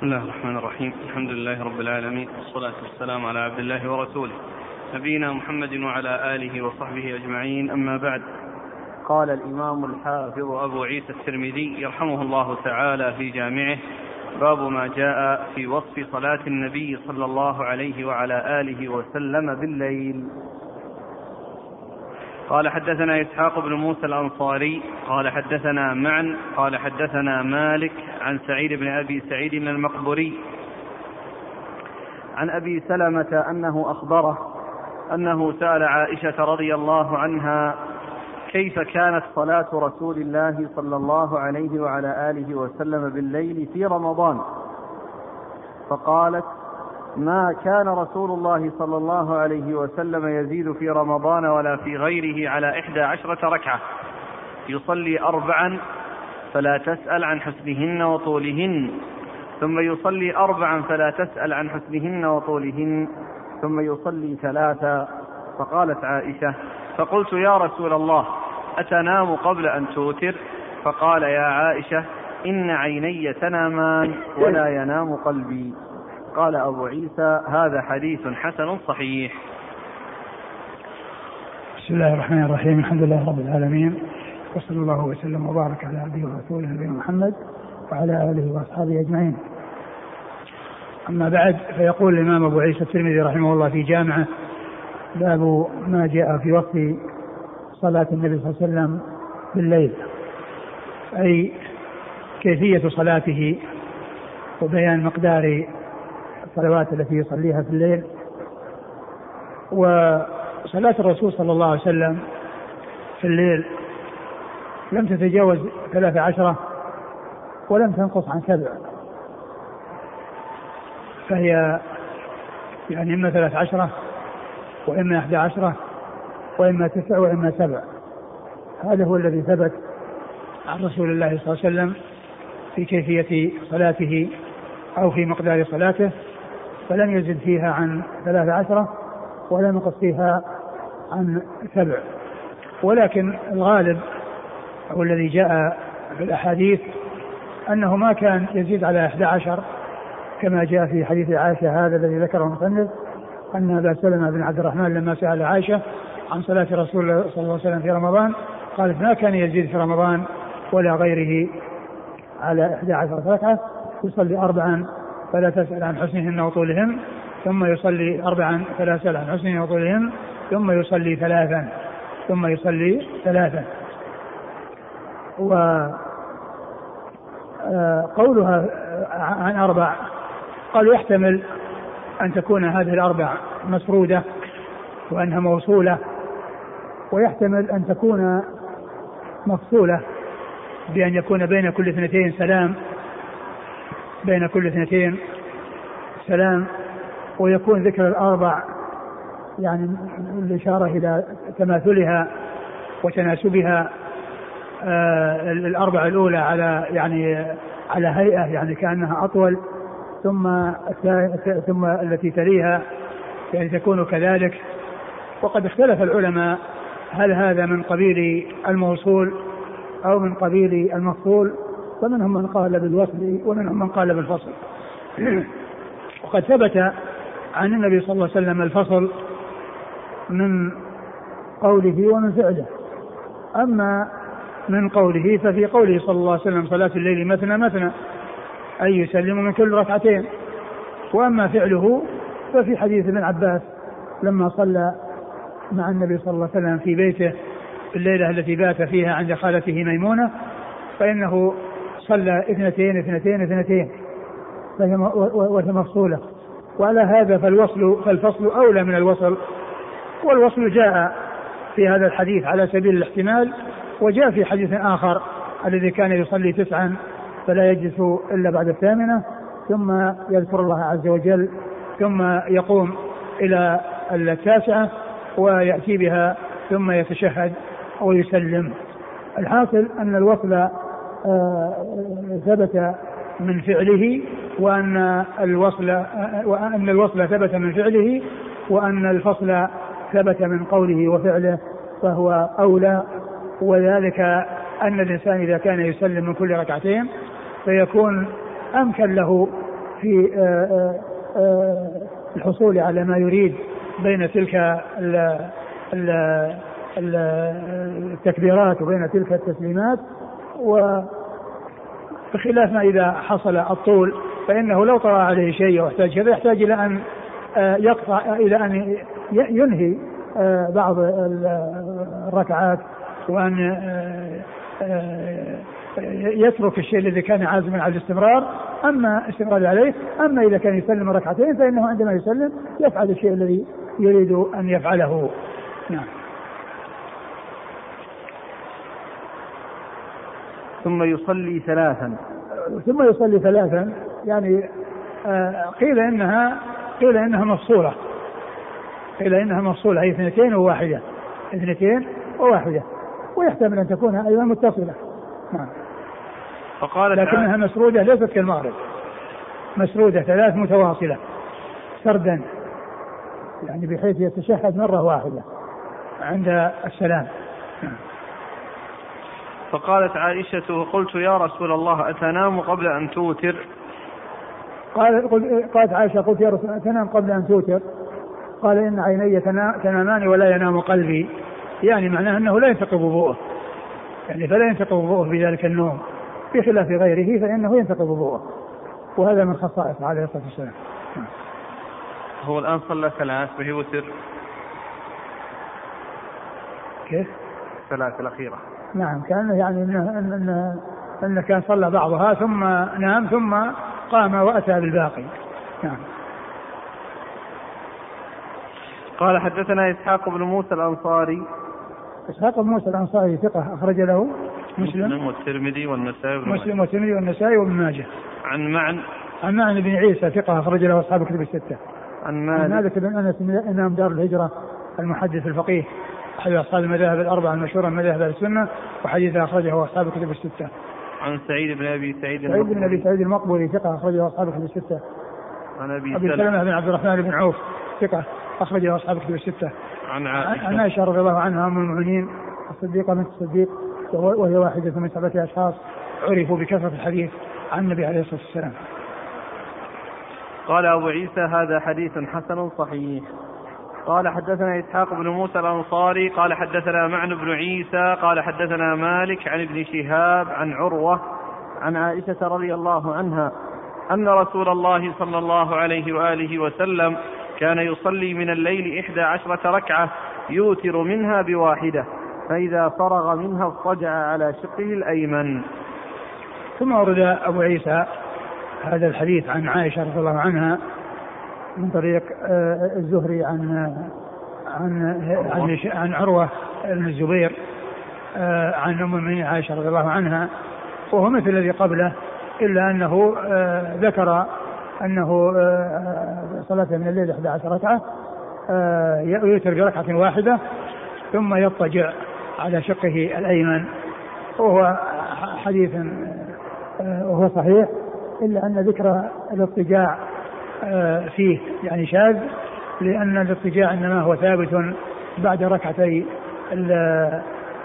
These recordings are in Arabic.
بسم الله الرحمن الرحيم. الحمد لله رب العالمين. والصلاة والسلام على عبد الله ورسوله. نبينا محمد وعلى آله وصحبه أجمعين. أما بعد. قال الإمام الحافظ أبو عيسى الترمذي يرحمه الله تعالى في جامعه باب ما جاء في وصف صلاة النبي صلى الله عليه وعلى آله وسلم بالليل. قال حدثنا إسحاق بن موسى الأنصاري قال حدثنا معا قال حدثنا مالك عن سعيد بن أبي سعيد المقبري عن أبي سلمة أنه أخبره أنه سأل عائشة رضي الله عنها كيف كانت صلاة رسول الله صلى الله عليه وعلى آله وسلم بالليل في رمضان. فقالت ما كان رسول الله صلى الله عليه وسلم يزيد في رمضان ولا في غيره على إحدى عشرة ركعة. يصلي أربعا فلا تسأل عن حسنهن وطولهن ثم يصلي أربعا فلا تسأل عن حسنهن وطولهن ثم يصلي ثلاثا فقالت عائشة فقلت يا رسول الله أتنام قبل أن توتر؟ فقال يا عائشة إن عيني تنامان ولا ينام قلبي. قال أبو عيسى هذا حديث حسن صحيح. بسم الله الرحمن الرحيم. الحمد لله رب العالمين. وصلى الله وسلم وبارك على عبده ورسوله نبينا محمد وعلى آله وأصحابه أجمعين. أما بعد فيقول الإمام أبو عيسى الترمذي رحمه الله في جامعه باب ما جاء في وقت صلاة النبي صلى الله عليه وسلم بالليل أي كيفية صلاته وبيان مقدار الصلوات التي يصليها في الليل. وصلاة الرسول صلى الله عليه وسلم في الليل لم تتجاوز ثلاث عشرة ولم تنقص عن سبع. فهي يعني إما ثلاث عشرة وإما إحدى عشرة وإما تسع وإما سبع. هذا هو الذي ثبت عن رسول الله صلى الله عليه وسلم في كيفية صلاته أو في مقدار صلاته. فلم يزد فيها عن ثلاث عشرة ولم ينقص فيها عن سبع. ولكن الغالب أو الذي جاء في الأحاديث أنه ما كان يزيد على 11 كما جاء في حديث عائشة هذا الذي ذكره المصنف أن أبا سلمة بن عبد الرحمن لما سأل عائشة عن صلاة رسول الله صلى الله عليه وسلم في رمضان قالت ما كان يزيد في رمضان ولا غيره على 11 ركعة يصلي أربعا فلا تسأل عن حسنهن وطولهن ثم يصلي أربعا فلا تسأل عن حسنهن وطولهن ثم يصلي ثلاثا ثم يصلي ثلاثا. و آه، قولها عن أربع. قالوا يحتمل أن تكون هذه الأربع مسرودة وأنها موصولة ويحتمل أن تكون مفصولة بأن يكون بين كل اثنتين سلام بين كل اثنتين سلام ويكون ذكر الأربع يعني الإشارة إلى تماثلها وتناسبها آه الأربع الأولى على يعني على هيئة يعني كأنها أطول ثم ثم التي تليها يعني تكون كذلك. وقد اختلف العلماء هل هذا من قبيل الموصول أو من قبيل المفصول. فمنهم من قال بالوصل ومنهم من قال بالفصل. وقد ثبت عن النبي صلى الله عليه وسلم الفصل من قوله ومن فعله. أما من قوله ففي قوله صلى الله عليه وسلم صلاة الليل مثنى مثنى أي يسلم من كل ركعتين. وأما فعله ففي حديث ابن عباس لما صلى مع النبي صلى الله عليه وسلم في بيته الليلة التي بات فيها عند خالته ميمونة فإنه صلى اثنتين اثنتين اثنتين وهي مفصولة. وعلى هذا فالوصل فالفصل أولى من الوصل. والوصل جاء في هذا الحديث على سبيل الاحتمال وجاء في حديث آخر الذي كان يصلي تسعا فلا يجلس إلا بعد الثامنة ثم يذكر الله عز وجل ثم يقوم إلى التاسعة ويأتي بها ثم يتشهد ويسلم. الحاصل أن الوصل ثبت من فعله وأن الوصل آه، وأن الوصل ثبت من فعله وأن الفصل ثبت من قوله وفعله فهو أولى وذلك أن الإنسان إذا كان يسلم من كل ركعتين فيكون أمكن له في آه، آه، الحصول على ما يريد بين تلك التكبيرات وبين تلك التسليمات. وبخلاف ما إذا حصل الطول فإنه لو طرأ عليه شيء واحتاج كذا يحتاج إلى أن يقطع إلى أن ينهي بعض الركعات وأن يترك الشيء الذي كان عازما على الاستمرار. أما استمرار عليه أما إذا كان يسلم ركعتين فإنه عندما يسلم يفعل الشيء الذي يريد أن يفعله. نعم. ثم يصلي ثلاثا. ثم يصلي ثلاثا. يعني آه، قيل إنها قيل إنها مفصولة. قيل إنها مفصولة. هي اثنتين وواحدة. اثنتين وواحدة. ويحتمل أن تكون أيضا متصلة. نعم. فقال لكنها مسرودة ليست كالمغرب. مسرودة ثلاث متواصلة. سردا. يعني بحيث يتشهد مرة واحدة. عند السلام. فقالت عائشة وقلت يا رسول الله أتنام قبل أن توتر؟ قال قالت عائشة قلت يا رسول الله أتنام قبل أن توتر؟ قال إن عيني تنامان ولا ينام قلبي. يعني معناه أنه لا ينتقض وضوءه يعني فلا ينتقض وضوءه بذلك النوم. بخلاف غيره فإنه ينتقض وضوءه وهذا من خصائصه عليه الصلاة والسلام. هو الآن صلى ثلاث وهي وتر. كيف؟ الثلاث الأخيرة. نعم كان يعني انه انه انه كان صلى بعضها ثم نام ثم قام وأتى بالباقي. نعم. قال حدثنا إسحاق بن موسى الأنصاري. إسحاق بن موسى الأنصاري ثقة أخرج له مسلم, والترمذي والنسائي مسلم والترمذي والنسائي وابن ماجه. عن معن. عن معن بن عيسى ثقة أخرج له أصحاب الكتب الستة. عن مالك عن مالك بن أنس إمام دار الهجرة المحدث الفقيه. احد أصحاب المذاهب الأربعة المشهورة من مذاهب السنة وحديث أخرجه أصحاب الكتب الستة. عن سعيد بن أبي سعيد سعيد بن أبي سعيد المقبري ثقة أخرجه أصحاب الكتب الستة. عن أبي أبي سلمة بن عبد الرحمن بن عوف ثقة أخرجه أصحاب الكتب الستة. عن عائشة عن عائشة رضي الله عنها أم المؤمنين الصديقة بنت الصديق وهي واحدة من سبعة أشخاص عرفوا بكثرة الحديث عن النبي عليه الصلاة والسلام. قال أبو عيسى هذا حديث حسن صحيح. قال حدثنا إسحاق بن موسى الأنصاري قال حدثنا معن بن عيسى قال حدثنا مالك عن ابن شهاب عن عروة عن عائشة رضي الله عنها أن رسول الله صلى الله عليه وآله وسلم كان يصلي من الليل إحدى عشرة ركعة يوتر منها بواحدة فإذا فرغ منها اضطجع على شقه الأيمن. ثم ورد أبو عيسى هذا الحديث عن عائشة رضي الله عنها من طريق آه، الزهري عن عن عن, عن عروة بن الزبير آه، عن أم المؤمنين عائشة رضي الله عنها وهو مثل الذي قبله إلا أنه آه، ذكر أنه صلاة من الليل 11 ركعة يوتر بركعة واحدة ثم يضطجع على شقه الأيمن. وهو حديث وهو صحيح إلا أن ذكر الاضطجاع فيه يعني شاذ لأن الاضطجاع إنما هو ثابت بعد ركعتي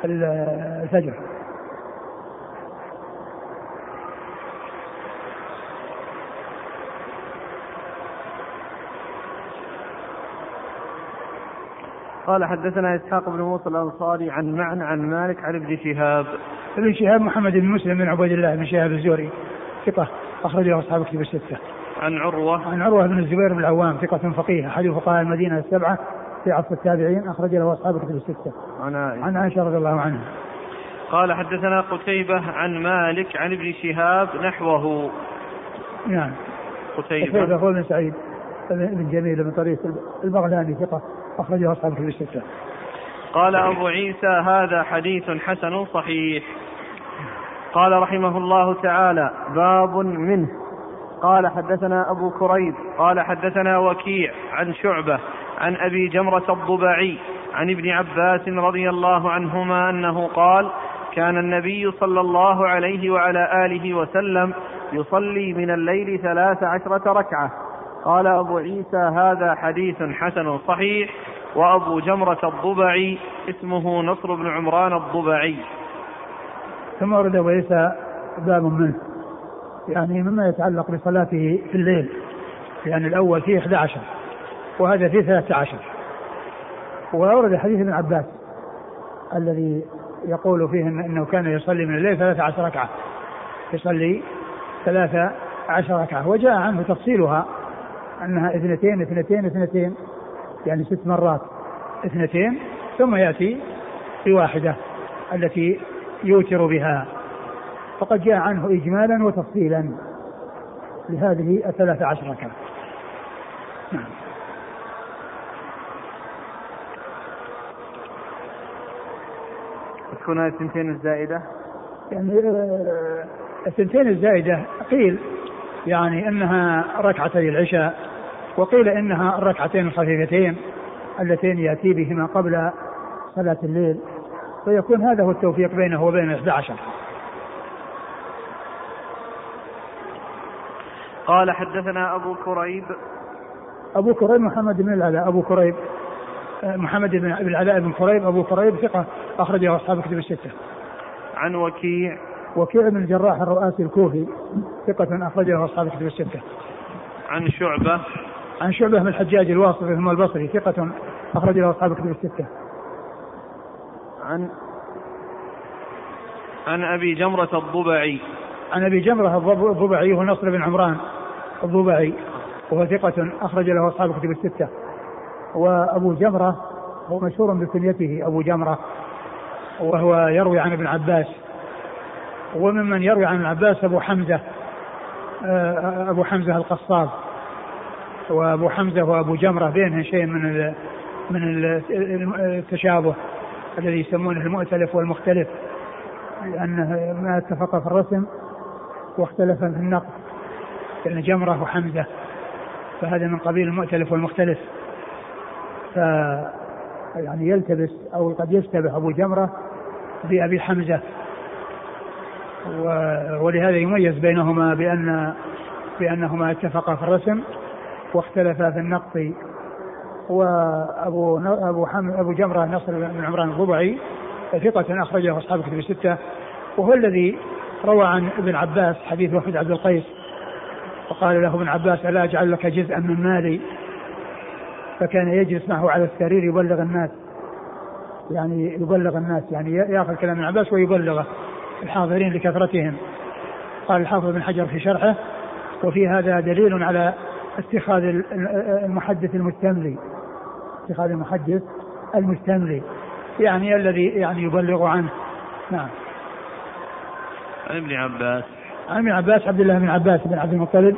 الفجر. قال حدثنا إسحاق بن موسى الأنصاري عن معن عن مالك عن ابن شهاب. ابن شهاب محمد بن مسلم بن عبيد الله بن شهاب الزهري ثقة أخرجه أصحاب كتب الستة. عن عروة عن عروة بن الزبير بن العوام ثقة فقيه أحد فقهاء المدينة السبعة في عصر التابعين أخرج له أصحاب كتب الستة. عن عائشة عن عائشة رضي الله عنها. قال حدثنا قتيبة عن مالك عن ابن شهاب نحوه. نعم. قتيبة قتيبة هو بن سعيد بن جميل من طريق البغلاني ثقة أخرجه أصحاب كتب الستة. قال أبو عيسى هذا حديث حسن صحيح. قال رحمه الله تعالى باب منه قال حدثنا أبو كريب قال حدثنا وكيع عن شعبة عن أبي جمرة الضبعي عن ابن عباس رضي الله عنهما أنه قال كان النبي صلى الله عليه وعلى آله وسلم يصلي من الليل ثلاث عشرة ركعة. قال أبو عيسى هذا حديث حسن صحيح. وأبو جمرة الضبعي اسمه نصر بن عمران الضبعي. ثم ورد أبو عيسى باب منه. يعني مما يتعلق بصلاته في الليل لأن الأول فيه 11 وهذا فيه 13 وأورد حديث ابن عباس الذي يقول فيه أنه كان يصلي من الليل 13 ركعة يصلي 13 ركعة وجاء عنه تفصيلها أنها اثنتين اثنتين اثنتين يعني ست مرات اثنتين ثم يأتي بواحدة التي يوتر بها. فقد جاء عنه إجمالا وتفصيلا لهذه الثلاث عشر ركعة. نعم. تكون الثنتين الزائدة؟ يعني آه، الثنتين الزائدة قيل يعني أنها ركعتي العشاء وقيل إنها الركعتين الخفيفتين اللتين يأتي بهما قبل صلاة الليل فيكون هذا هو التوفيق بينه وبين 11 قال حدثنا أبو كريب. أبو كريب محمد بن العلاء. أبو كريب محمد بن العلاء بن كريب. أبو كريب ثقة أخرجه أصحاب كتب الستة. عن وكيع. وكيع بن الجراح الرؤاسي الكوفي ثقة أخرجه أصحاب كتب الستة. عن شعبة. عن شعبة بن الحجاج الواسطي ثم البصري ثقة أخرجه أصحاب كتب الستة. عن عن أبي جمرة الضبعي. عن أبي جمرة الضبعي هو نصر بن عمران. الضبعي وهو ثقة أخرج له أصحاب كتب الستة. وأبو جمرة هو مشهور بكنيته أبو جمرة وهو يروي عن ابن عباس. وممن يروي عن ابن عباس أبو حمزة آه، أبو حمزة القصاب. وأبو حمزة وأبو جمرة بينهم شيء من من التشابه الذي يسمونه المؤتلف والمختلف لأنه ما اتفق في الرسم واختلف في النقد. يعني جمرة وحمزة فهذا من قبيل المؤتلف والمختلف. ف يعني يلتبس أو قد يشتبه أبو جمرة بأبي حمزة. ولهذا يميز بينهما بأن بأنهما اتفقا في الرسم واختلفا في النقط. وأبو أبو حم أبو جمرة نصر بن عمران الضبعي ثقة أخرجه أصحاب كتب الستة. وهو الذي روى عن ابن عباس حديث وفد عبد القيس وقال له ابن عباس ألا أجعل لك جزءا من مالي؟ فكان يجلس معه على السرير يبلغ الناس. يعني يبلغ الناس يعني يأخذ كلام ابن عباس ويبلغه الحاضرين لكثرتهم. قال الحافظ بن حجر في شرحه وفي هذا دليل على اتخاذ المحدث المستملي. اتخاذ المحدث المستملي. يعني الذي يعني يبلغ عنه. نعم. عن ابن عباس عن ابن عباس عبد الله بن عباس بن عبد المطلب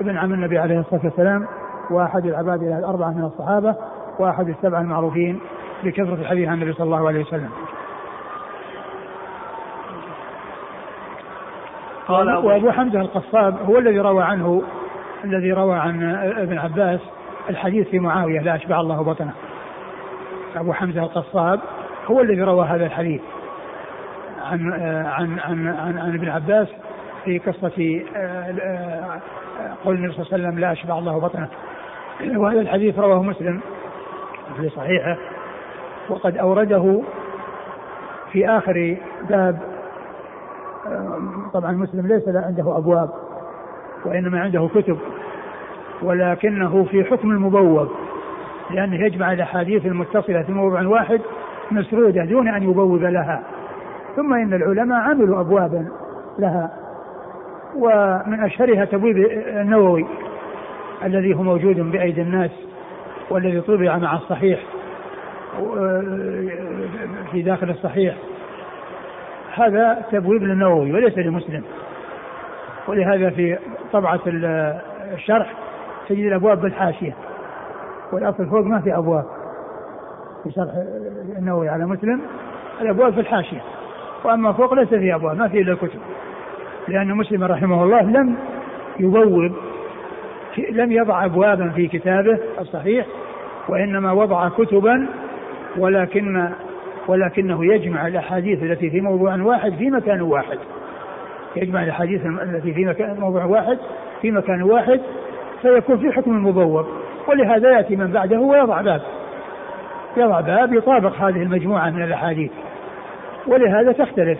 ابن عم النبي عليه الصلاة والسلام وأحد العباد الأربعة من الصحابة وأحد السبعة المعروفين بكثرة الحديث عن النبي صلى الله عليه وسلم. قال وأبو حمزة القصاب هو الذي روى عنه الذي روى عن ابن عباس الحديث في معاوية لا أشبع الله بطنه. أبو حمزة القصاب هو الذي روى هذا الحديث عن عن عن عن, عن ابن عباس في قصة آه، آه، قول النبي صلى الله عليه وسلم لا أشبع الله بطنه. وهذا الحديث رواه مسلم في صحيحه. وقد أورده في آخر باب طبعا مسلم ليس عنده أبواب وإنما عنده كتب ولكنه في حكم المبوب لأنه يجمع الأحاديث المتصلة في موضوع واحد مسرودة دون أن يبوب لها. ثم إن العلماء عملوا أبوابا لها. ومن أشهرها تبويب النووي الذي هو موجود بأيدي الناس والذي طبع مع الصحيح في داخل الصحيح. هذا تبويب للنووي وليس لمسلم. ولهذا في طبعة الشرح تجد الأبواب بالحاشية. والأصل فوق ما في أبواب. في شرح النووي على مسلم الأبواب في الحاشية. وأما فوق ليس فيه أبواب ما فيه إلا الكتب. لأن مسلم رحمه الله لم يبوب لم يضع أبوابا في كتابه الصحيح وإنما وضع كتبا ولكن ولكنه يجمع الأحاديث التي في موضوع واحد في مكان واحد. يجمع الأحاديث التي في مكان موضوع واحد في مكان واحد فيكون في حكم المبوب. ولهذا يأتي من بعده ويضع باب. يضع باب يطابق هذه المجموعة من الأحاديث. ولهذا تختلف.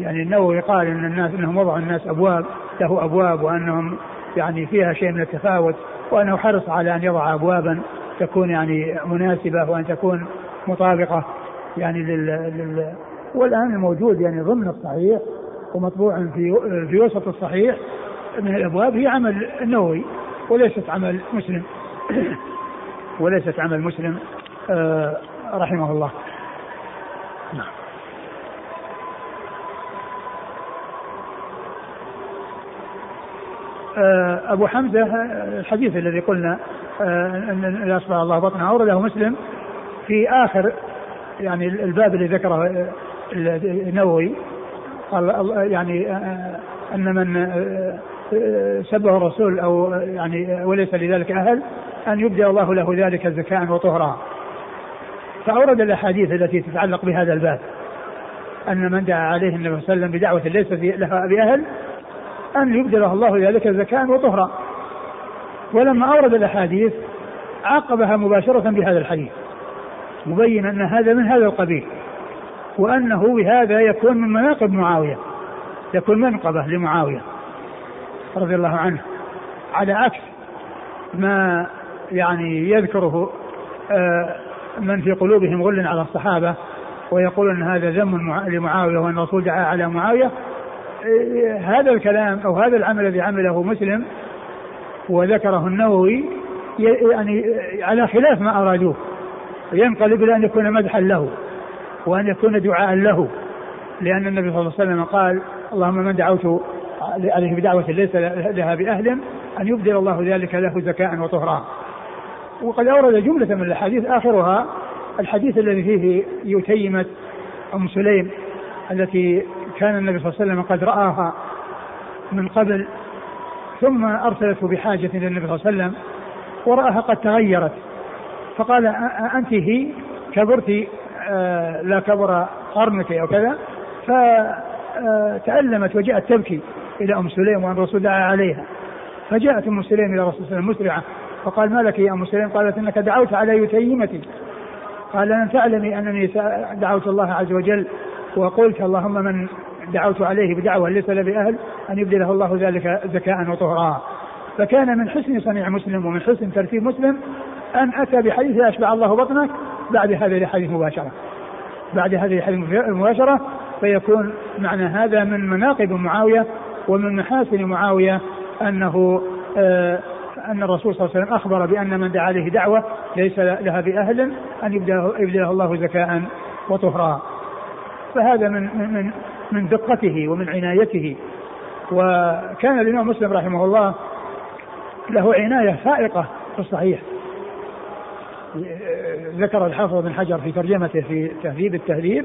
يعني النووي قال إن الناس إنهم وضعوا الناس أبواب له أبواب وأنهم يعني فيها شيء من التفاوت وأنه حرص على أن يضع أبوابا تكون يعني مناسبة وأن تكون مطابقة يعني لل, لل والآن الموجود يعني ضمن الصحيح ومطبوع في في وسط الصحيح من الأبواب هي عمل النووي وليست عمل مسلم. وليست عمل مسلم آه، رحمه الله. نعم. أبو حمزة الحديث الذي قلنا آه، أن أصبح الله بطنه أورده مسلم في آخر يعني الباب اللي ذكره النووي. قال يعني أن من سبه الرسول أو يعني وليس لذلك أهل أن يبدأ الله له ذلك زكاء وطهرا. فأورد الأحاديث التي تتعلق بهذا الباب أن من دعا عليه النبي صلى الله عليه وسلم بدعوة ليس لها بأهل أن يبدله الله ذلك زكاء وطهرا. ولما أورد الأحاديث عقبها مباشرة بهذا الحديث مبينا أن هذا من هذا القبيل وأنه بهذا يكون من مناقب معاوية يكون منقبة لمعاوية رضي الله عنه. على عكس ما يعني يذكره آه، من في قلوبهم غل على الصحابة ويقول أن هذا ذم لمعاوية وأن الرسول دعا على معاوية هذا الكلام أو هذا العمل الذي عمله مسلم وذكره النووي يعني على خلاف ما أرادوه. ينقلب إلى أن يكون مدحا له وأن يكون دعاء له. لأن النبي صلى الله عليه وسلم قال اللهم من دعوت عليه بدعوة ليس لها بأهل أن يبدل الله ذلك له زكاء وطهرا. وقد أورد جملة من الأحاديث آخرها الحديث الذي فيه يتيمة أم سليم التي كان النبي صلى الله عليه وسلم قد رآها من قبل ثم أرسلته بحاجة إلى النبي صلى الله عليه وسلم ورآها قد تغيرت. فقال أنت هي؟ كبرت آه، لا كبر قرنك أو كذا. فتألمت وجاءت تبكي إلى أم سليم وأن الرسول دعا عليها. فجاءت أم سليم إلى صلى الله مسرعة فقال ما لك يا أم سليم؟ قالت إنك دعوت على يتيمتي. قال لن تعلمي أنني دعوت الله عز وجل وقلت اللهم من دعوت عليه بدعوة ليس له بأهل أن يبدله الله ذلك زكاء وطهرا. فكان من حسن صنيع مسلم ومن حسن ترتيب مسلم أن أتى بحديث أشبع الله بطنك بعد هذه الحديث مباشرة. بعد هذه الحديث المباشرة فيكون معنى هذا من مناقب معاوية ومن محاسن معاوية أنه آه أن الرسول صلى الله عليه وسلم أخبر بأن من دعا عليه دعوة ليس لها بأهل أن يبدله الله زكاء وطهرا. فهذا من من من دقته ومن عنايته. وكان الإمام مسلم رحمه الله له عناية فائقة في الصحيح. ذكر الحافظ بن حجر في ترجمته في تهذيب التهذيب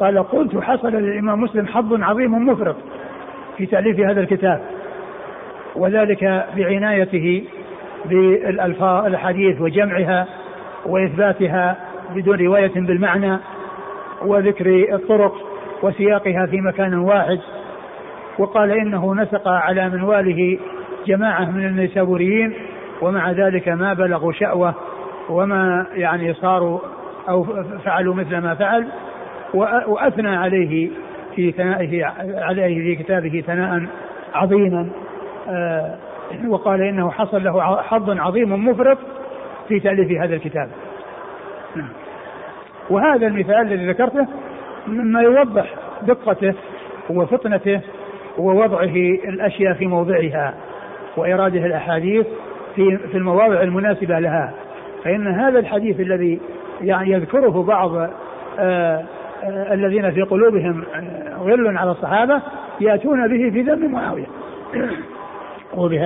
قال قلت حصل للإمام مسلم حظ عظيم مفرط في تأليف هذا الكتاب وذلك بعنايته بالألفاظ الحديث وجمعها وإثباتها بدون رواية بالمعنى وذكر الطرق وسياقها في مكان واحد. وقال إنه نسق على منواله جماعة من النيسابوريين ومع ذلك ما بلغوا شأوة وما يعني صاروا أو فعلوا مثل ما فعل وأثنى عليه في ثنائه عليه في كتابه ثناء عظيما. آه، وقال إنه حصل له حظ عظيم مفرط في تأليف هذا الكتاب. نعم. وهذا المثال الذي ذكرته مما يوضح دقته وفطنته ووضعه الأشياء في موضعها وإراده الأحاديث في في المواضع المناسبة لها. فإن هذا الحديث الذي يعني يذكره بعض آه، آه، الذين في قلوبهم آه، غل على الصحابة يأتون به في ذم معاوية.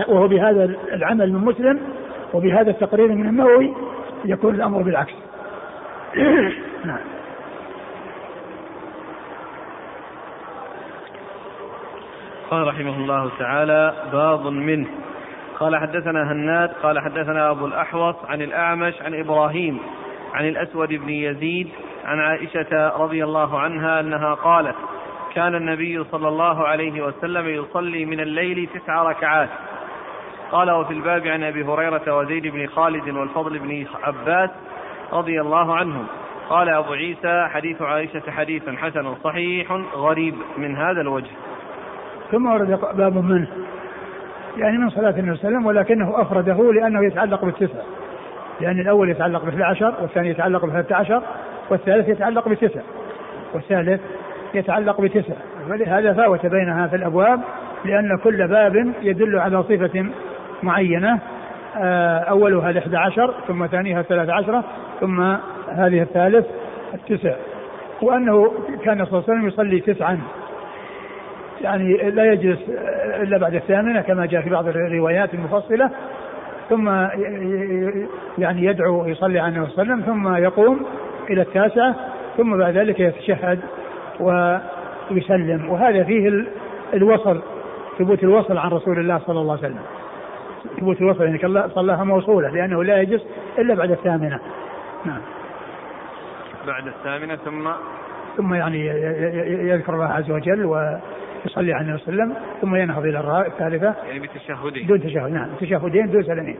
وهو بهذا العمل من مسلم وبهذا التقرير من النووي يكون الأمر بالعكس. نعم. قال رحمه الله تعالى باب منه. قال حدثنا هناد قال حدثنا أبو الأحوص عن الأعمش عن إبراهيم عن الأسود بن يزيد عن عائشة رضي الله عنها أنها قالت كان النبي صلى الله عليه وسلم يصلي من الليل تسع ركعات. قال وفي الباب عن أبي هريرة وزيد بن خالد والفضل بن عباس رضي الله عنهم. قال أبو عيسى حديث عائشة حديث حسن صحيح غريب من هذا الوجه. ثم ورد باب منه. يعني من صلاة النبي صلى الله عليه وسلم ولكنه أفرده لأنه يتعلق بالتسع. لأن الأول يتعلق ب عشر والثاني يتعلق ب عشر والثالث يتعلق بتسع والثالث يتعلق بتسع هذا فاوت بينها في الأبواب لأن كل باب يدل على صفة معينة. آه، أولها الإحدى عشر ثم ثانيها الثلاث عشرة ثم هذه الثالث التسع وأنه كان صلى الله عليه وسلم يصلي تسعا. يعني لا يجلس إلا بعد الثامنة كما جاء في بعض الروايات المفصلة. ثم يعني يدعو يصلي على النبي صلى الله عليه وسلم ثم يقوم إلى التاسعة ثم بعد ذلك يتشهد ويسلم. وهذا فيه الوصل ثبوت الوصل عن رسول الله صلى الله عليه وسلم. ثبوت الوصل يعني صلاها موصولة لأنه لا يجلس إلا بعد الثامنة. نعم. بعد الثامنة ثم ثم يعني يذكر الله عز وجل ويصلي على النبي صلى الله عليه وسلم ثم ينهض إلى الثالثة. يعني بتشهدين. دون تشهد نعم. تشهدين دون سلامين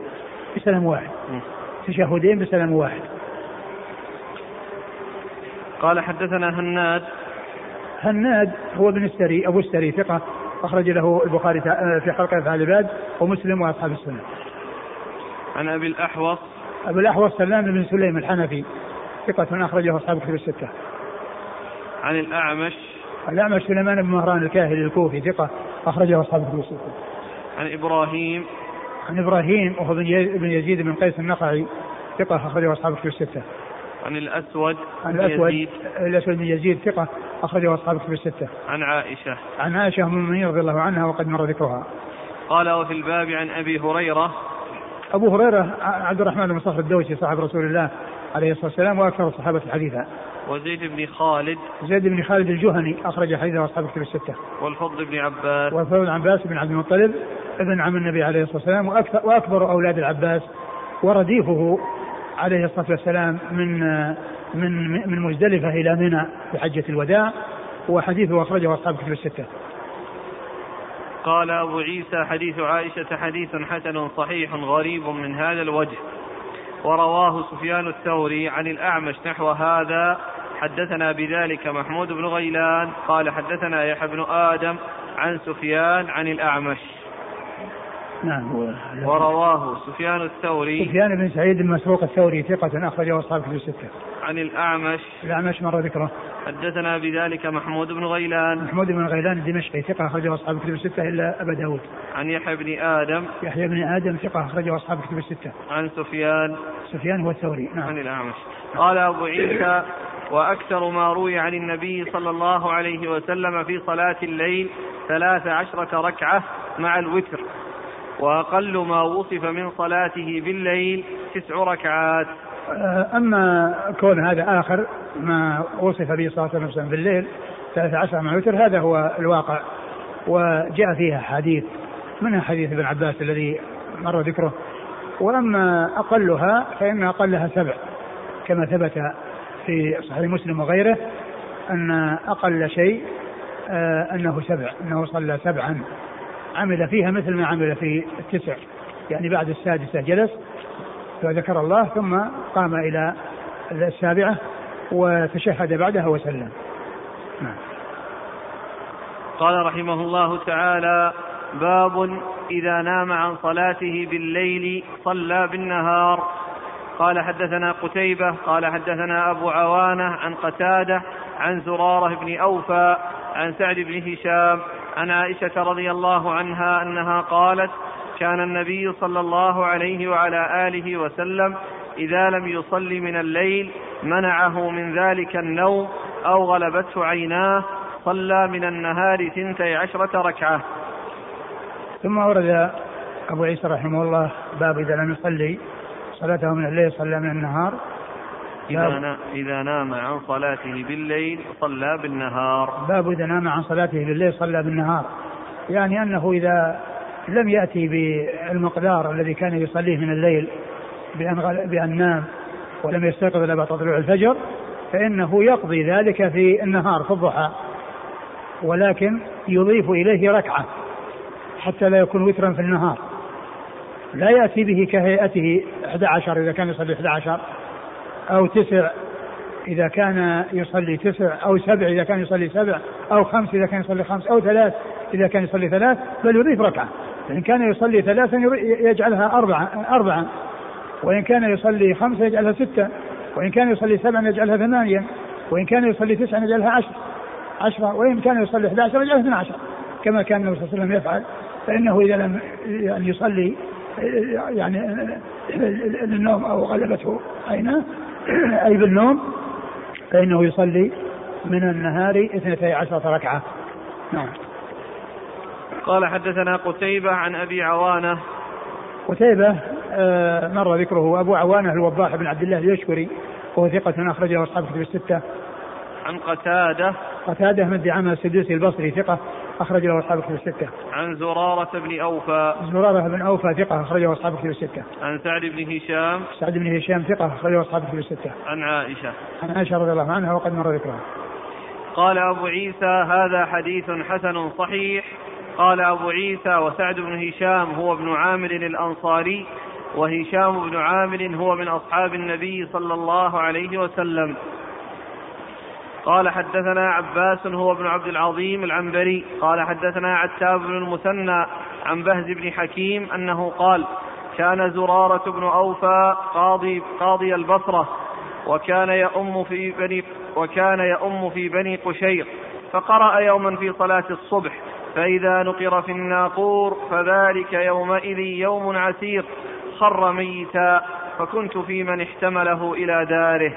بسلام واحد. تشهدين بسلام واحد. قال حدثنا هناد. هناد هو ابن السري أبو السري ثقة أخرج له البخاري في خلق أفعال العباد ومسلم وأصحاب السنة. عن أبي الأحوص. أبو الأحوص سلام بن سليم الحنفي. ثقة أخرجه أصحاب كتب الستة. عن الأعمش الأعمش سليمان بن مهران الكاهلي الكوفي ثقة أخرجه أصحاب كتب الستة. عن إبراهيم عن إبراهيم وهو بن يزيد بن قيس النخعي ثقة أخرجه أصحاب كتب الستة. عن الأسود عن الأسود يزيد. الأسود بن يزيد ثقة أخرجه أصحاب كتب الستة. عن عائشة عن عائشة أم المؤمنين رضي الله عنها وقد مر ذكرها. قال وفي الباب عن أبي هريرة أبو هريرة عبد الرحمن بن صخر الدوسي صاحب رسول الله عليه الصلاة والسلام وأكثر الصحابة حديثا. وزيد بن خالد. زيد بن خالد الجهني أخرج حديثه أصحاب الكتب الستة. والفضل بن عباس. والفضل بن عباس بن عبد المطلب ابن عم النبي عليه الصلاة والسلام وأكثر وأكبر أولاد العباس ورديفه عليه الصلاة والسلام من من من مزدلفة إلى منى في حجة الوداع وحديثه أخرجه أصحاب الكتب الستة. قال أبو عيسى حديث عائشة حديث حسن صحيح غريب من هذا الوجه. ورواه سفيان الثوري عن الأعمش نحو هذا حدثنا بذلك محمود بن غيلان قال حدثنا يحيى بن آدم عن سفيان عن الأعمش نعم ورواه سفيان الثوري سفيان بن سعيد بن مسروق الثوري ثقة أخرجه أصحاب كتب الستة. عن الأعمش الأعمش مر ذكره. حدثنا بذلك محمود بن غيلان. محمود بن غيلان الدمشقي ثقة أخرجه أصحاب كتب الستة إلا أبا داود. عن يحيى بن آدم. يحيى بن آدم ثقة أخرجه أصحاب كتب الستة. عن سفيان. سفيان هو الثوري نعم. عن الأعمش. قال أبو عيسى وأكثر ما روي عن النبي صلى الله عليه وسلم في صلاة الليل ثلاث عشرة ركعة مع الوتر وأقل ما وصف من صلاته بالليل تسع ركعات. أما كون هذا آخر ما وصف به صلى الله عليه وسلم بالليل 13 مع الوتر هذا هو الواقع. وجاء فيها حديث منها حديث ابن عباس الذي مر ذكره. واما أقلها فإن أقلها سبع كما ثبت في صحيح مسلم وغيره أن أقل شيء أه، أنه سبع أنه صلى سبعا. عمل فيها مثل ما عمل في التسع. يعني بعد السادسة جلس فذكر الله ثم قام إلى السابعة وتشهد بعدها وسلم نعم. قال رحمه الله تعالى باب إذا نام عن صلاته بالليل صلى بالنهار قال حدثنا قتيبة قال حدثنا أبو عوانة عن قتادة عن زرارة بن أوفى عن سعد بن هشام عن عائشة رضي الله عنها أنها قالت كان النبي صلى الله عليه وعلى آله وسلم إذا لم يصل من الليل منعه من ذلك النوم أو غلبته عيناه صلى من النهار ثنتي عشرة ركعة. ثم ورد أبو عيسى رحمه الله باب إذا لم يصلي صلاته من الليل صلى من النهار. إذا, إذا نام عن صلاته بالليل صلى بالنهار. باب إذا نام عن صلاته بالليل صلى بالنهار. يعني أنه إذا لم يأتي بالمقدار الذي كان يصليه من الليل بأن, بأن نام ولم يستيقظ إلا بعد طلوع الفجر فإنه يقضي ذلك في النهار في الضحى ولكن يضيف إليه ركعة حتى لا يكون وترا في النهار. لا يأتي به كهيئته 11 إذا كان يصلي 11 أو تسع إذا كان يصلي تسع أو سبع إذا كان يصلي سبع أو خمس إذا كان يصلي خمس أو ثلاث إذا كان يصلي ثلاث بل يضيف ركعة. فإن كان يصلي ثلاثا يجعلها أربعة أربعة وإن كان يصلي خمسة يجعلها ستة وإن كان يصلي سبعا يجعلها ثمانية وإن كان يصلي تسعا يجعلها عشر. عشرة. وإن كان يصلي 11 يجعلها 12 كما كان النبي صلى الله عليه وسلم يفعل. فإنه إذا لم يعني يصلي يعني النوم أو غلبته عيناه أي بالنوم. فإنه يصلي من النهار اثنتي عشرة ركعة. نعم. قال حدثنا قتيبة عن أبي عوانة قتيبة آه، مر ذكره أبو عوانة الوضاح بن عبد الله اليشكري وهو ثقة أخرجه أصحاب كتب الستة عن قتادة قتادة بن دعامة السدوسي البصري ثقة أخرج له أصحاب كتب الستة. عن زرارة بن أوفى. زرارة بن أوفى ثقة أخرجه أصحاب كتب الستة. عن سعد بن هشام. سعد بن هشام ثقة أخرجه أصحاب كتب الستة. عن عائشة. عن عائشة رضي الله عنها وقد مر ذكرها. قال أبو عيسى هذا حديث حسن صحيح قال أبو عيسى وسعد بن هشام هو ابن عامر الأنصاري وهشام بن عامر هو من أصحاب النبي صلى الله عليه وسلم. قال حدثنا عباس هو ابن عبد العظيم العنبري قال حدثنا عتاب بن المثنى عن بهز بن حكيم أنه قال كان زرارة بن أوفى قاضي قاضي البصرة وكان يؤم في بني وكان يؤم في بني قشير فقرأ يوما في صلاة الصبح. فإذا نقر في الناقور فذلك يومئذ يوم عسير خر ميتا فكنت في من احتمله إلى داره.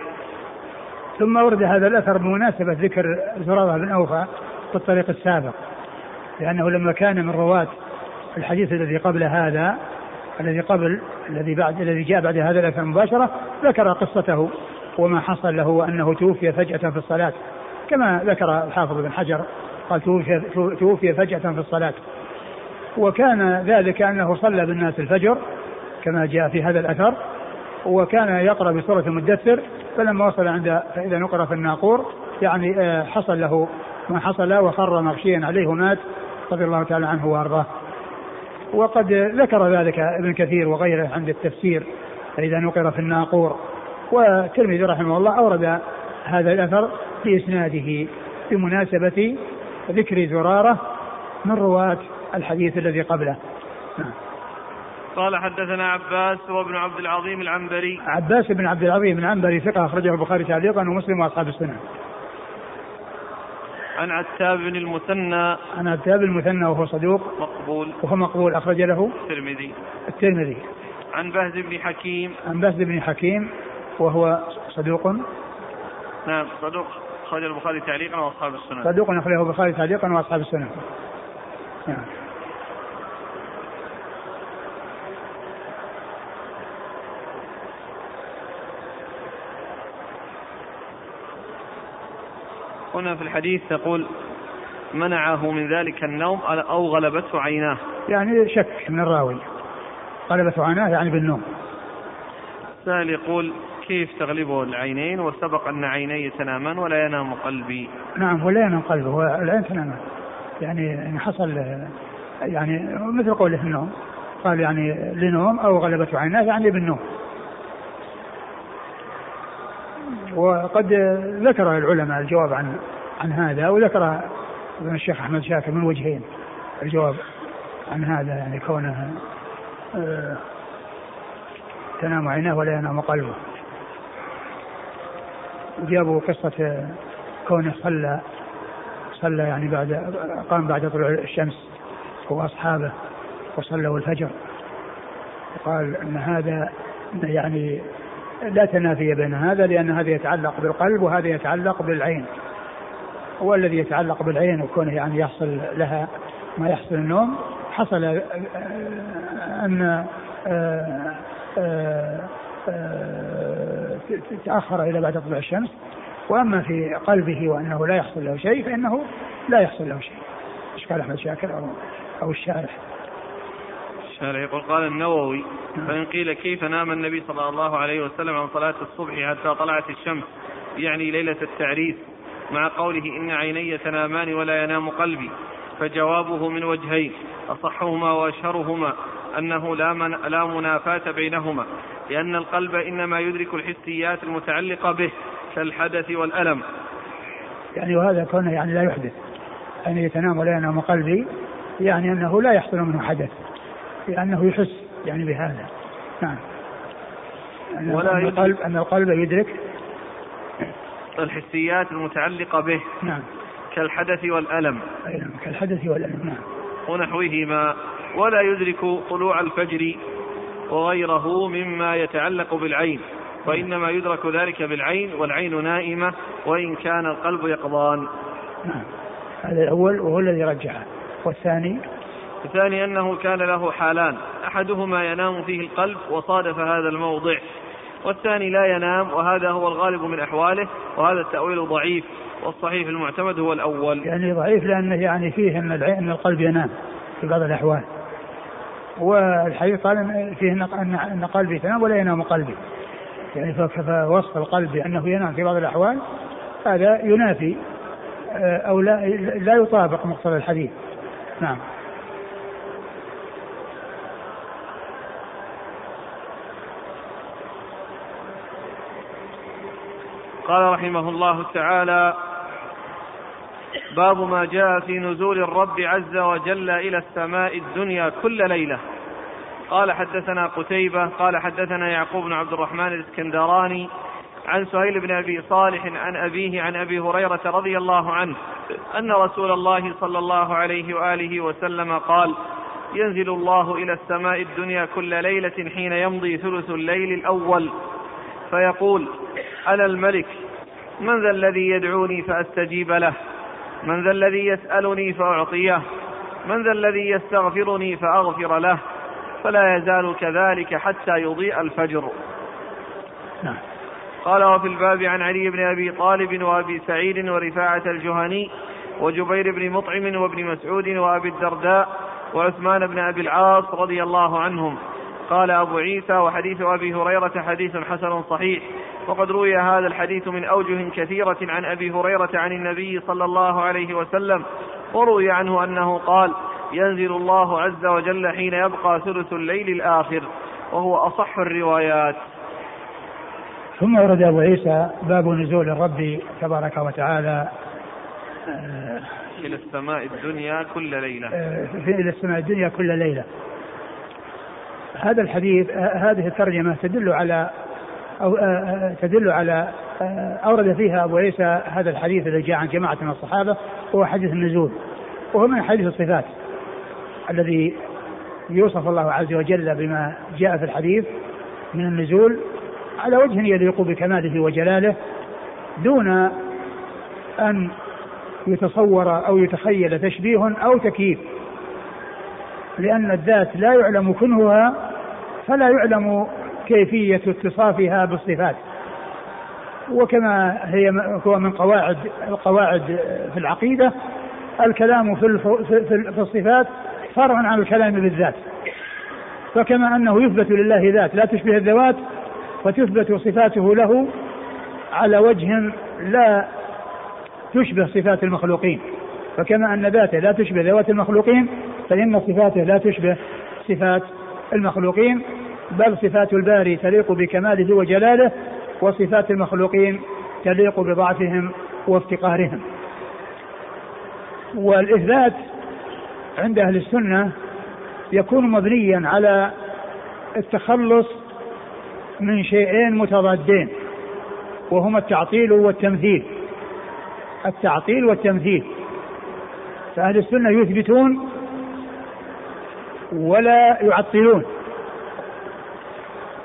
ثم ورد هذا الأثر بمناسبة ذكر زرارة بن أوفى في الطريق السابق لأنه لما كان من رواة الحديث الذي قبل هذا الذي قبل الذي بعد الذي جاء بعد هذا الأثر مباشرة ذكر قصته وما حصل له أنه توفي فجأة في الصلاة كما ذكر الحافظ بن حجر قال توفي, توفي فجأة في الصلاة. وكان ذلك أنه صلى بالناس الفجر كما جاء في هذا الأثر. وكان يقرأ بسورة المدثر فلما وصل عند فإذا نقر في الناقور يعني آه، حصل له ما حصل وخر مغشيا عليه ومات رضي الله تعالى عنه وأرضاه. وقد ذكر ذلك ابن كثير وغيره عند التفسير فإذا نقر في الناقور. والترمذي رحمه الله أورد هذا الأثر في إسناده بمناسبة ذكر زرارة من رواة الحديث الذي قبله. نعم. قال حدثنا عباس وابن عبد العظيم العنبري. عباس بن عبد العظيم العنبري ثقة أخرجه البخاري تعليقا ومسلم وأصحاب السنة. عن عتاب بن المثنى. عن عتاب المثنى وهو صدوق. مقبول. وهو مقبول أخرج له الترمذي. الترمذي. عن بهز بن حكيم. عن بهز بن حكيم وهو صدوق. نعم صدوق. أخرج البخاري تعليقا وأصحاب السنة. صدوق أخرجه البخاري تعليقا وأصحاب السنة. نعم. هنا في الحديث تقول منعه من ذلك النوم أو غلبته عيناه. يعني شك من الراوي. غلبته عيناه يعني بالنوم. السائل يقول كيف تغلبه العينين وسبق أن عيني تنامان ولا ينام قلبي؟ نعم ولا ينام قلبه والعين تنامان. يعني حصل يعني مثل قوله النوم. قال يعني لنوم أو غلبته عيناه يعني بالنوم. وقد ذكر العلماء الجواب عن عن هذا وذكر الشيخ أحمد شاكر من وجهين الجواب عن هذا يعني كونه آه، تنام عيناه ولا ينام قلبه. وجابوا قصة كونه صلى صلى يعني بعد قام بعد طلوع الشمس هو أصحابه وصلوا الفجر. وقال أن هذا يعني لا تنافي بين هذا لأن هذا يتعلق بالقلب وهذا يتعلق بالعين. والذي يتعلق بالعين وكونه يعني يحصل لها ما يحصل النوم. حصل آه، أن آه، آه، تأخر إلى بعد طلوع الشمس. وأما في قلبه وأنه لا يحصل له شيء فإنه لا يحصل له شيء. إشكال أحمد شاكر أو أو الشارح؟ الشارع يقول قال النووي فإن قيل كيف نام النبي صلى الله عليه وسلم عن صلاة الصبح حتى طلعت الشمس يعني ليلة التعريس مع قوله إن عيني تنامان ولا ينام قلبي فجوابه من وجهين أصحهما وأشهرهما أنه لا, من لا منافاة بينهما. لأن القلب إنما يدرك الحسيات المتعلقة به كالحدث والألم. يعني وهذا كونه يعني لا يحدث. يعني يتنام ولا ينام قلبي يعني أنه لا يحصل منه حدث. لأنه يحس يعني بهذا. نعم. ولا أن القلب أن القلب يدرك. الحسيات المتعلقة به نعم. كالحدث والألم. أي نعم كالحدث والألم نعم. ونحوهما. ولا يدرك طلوع الفجر وغيره مما يتعلق بالعين وإنما يدرك ذلك بالعين والعين نائمة وإن كان القلب يقظان. نعم. هذا الأول وهو الذي رجحه والثاني؟ الثاني أنه كان له حالان أحدهما ينام فيه القلب وصادف هذا الموضع والثاني لا ينام وهذا هو الغالب من أحواله وهذا التأويل ضعيف والصحيح المعتمد هو الأول. يعني ضعيف لأنه يعني فيه أن أن القلب ينام في بعض الأحوال. والحديث قال فيه أن قلبي تنام ولا ينام قلبي. يعني فوصف القلب بأنه ينام في بعض الأحوال هذا ينافي آه، أو لا لا يطابق مقتضى الحديث. نعم. قال رحمه الله تعالى باب ما جاء في نزول الرب عز وجل إلى السماء الدنيا كل ليلة. قال حدثنا قتيبة قال حدثنا يعقوب بن عبد الرحمن الإسكندراني عن سهيل بن أبي صالح عن أبيه عن أبي هريرة رضي الله عنه أن رسول الله صلى الله عليه وآله وسلم قال ينزل الله إلى السماء الدنيا كل ليلة حين يمضي ثلث الليل الأول فيقول أنا الملك من ذا الذي يدعوني فأستجيب له؟ من ذا الذي يسألني فأعطيه. من ذا الذي يستغفرني فأغفر له. فلا يزال كذلك حتى يضيء الفجر. نعم. قال وفي الباب عن علي بن أبي طالب وأبي سعيد ورفاعة الجهني وجبير بن مطعم وابن مسعود وأبي الدرداء وعثمان بن أبي العاص رضي الله عنهم. قال أبو عيسى وحديث أبي هريرة حديث حسن صحيح. وقد روي هذا الحديث من أوجه كثيرة عن أبي هريرة عن النبي صلى الله عليه وسلم وروي عنه أنه قال ينزل الله عز وجل حين يبقى ثلث الليل الآخر وهو أصح الروايات. ثم ورد أبو عيسى باب نزول الرب تبارك وتعالى إلى السماء الدنيا كل ليلة. إلى السماء الدنيا كل ليلة. هذا الحديث هذه الترجمة تدل على أو تدل على أورد فيها أبو عيسى هذا الحديث الذي جاء عن جماعة من الصحابة وهو حديث النزول. وهو من حديث الصفات الذي يوصف الله عز وجل بما جاء في الحديث من النزول على وجه يليق بكماله وجلاله دون أن يتصور أو يتخيل تشبيه أو تكييف. لأن الذات لا يعلم كنهها فلا يعلم كيفية اتصافها بالصفات. وكما هي هو من قواعد القواعد في العقيدة الكلام في في الصفات فرع عن الكلام بالذات. فكما أنه يثبت لله ذات لا تشبه الذوات وتثبت صفاته له على وجه لا تشبه صفات المخلوقين. فكما أن ذاته لا تشبه ذوات المخلوقين فإن صفاته لا تشبه صفات المخلوقين. بل صفات الباري تليق بكماله وجلاله وصفات المخلوقين تليق بضعفهم وافتقارهم. والإثبات عند أهل السنة يكون مبنيا على التخلص من شيئين متضادين وهما التعطيل والتمثيل. التعطيل والتمثيل فأهل السنة يثبتون ولا يعطلون.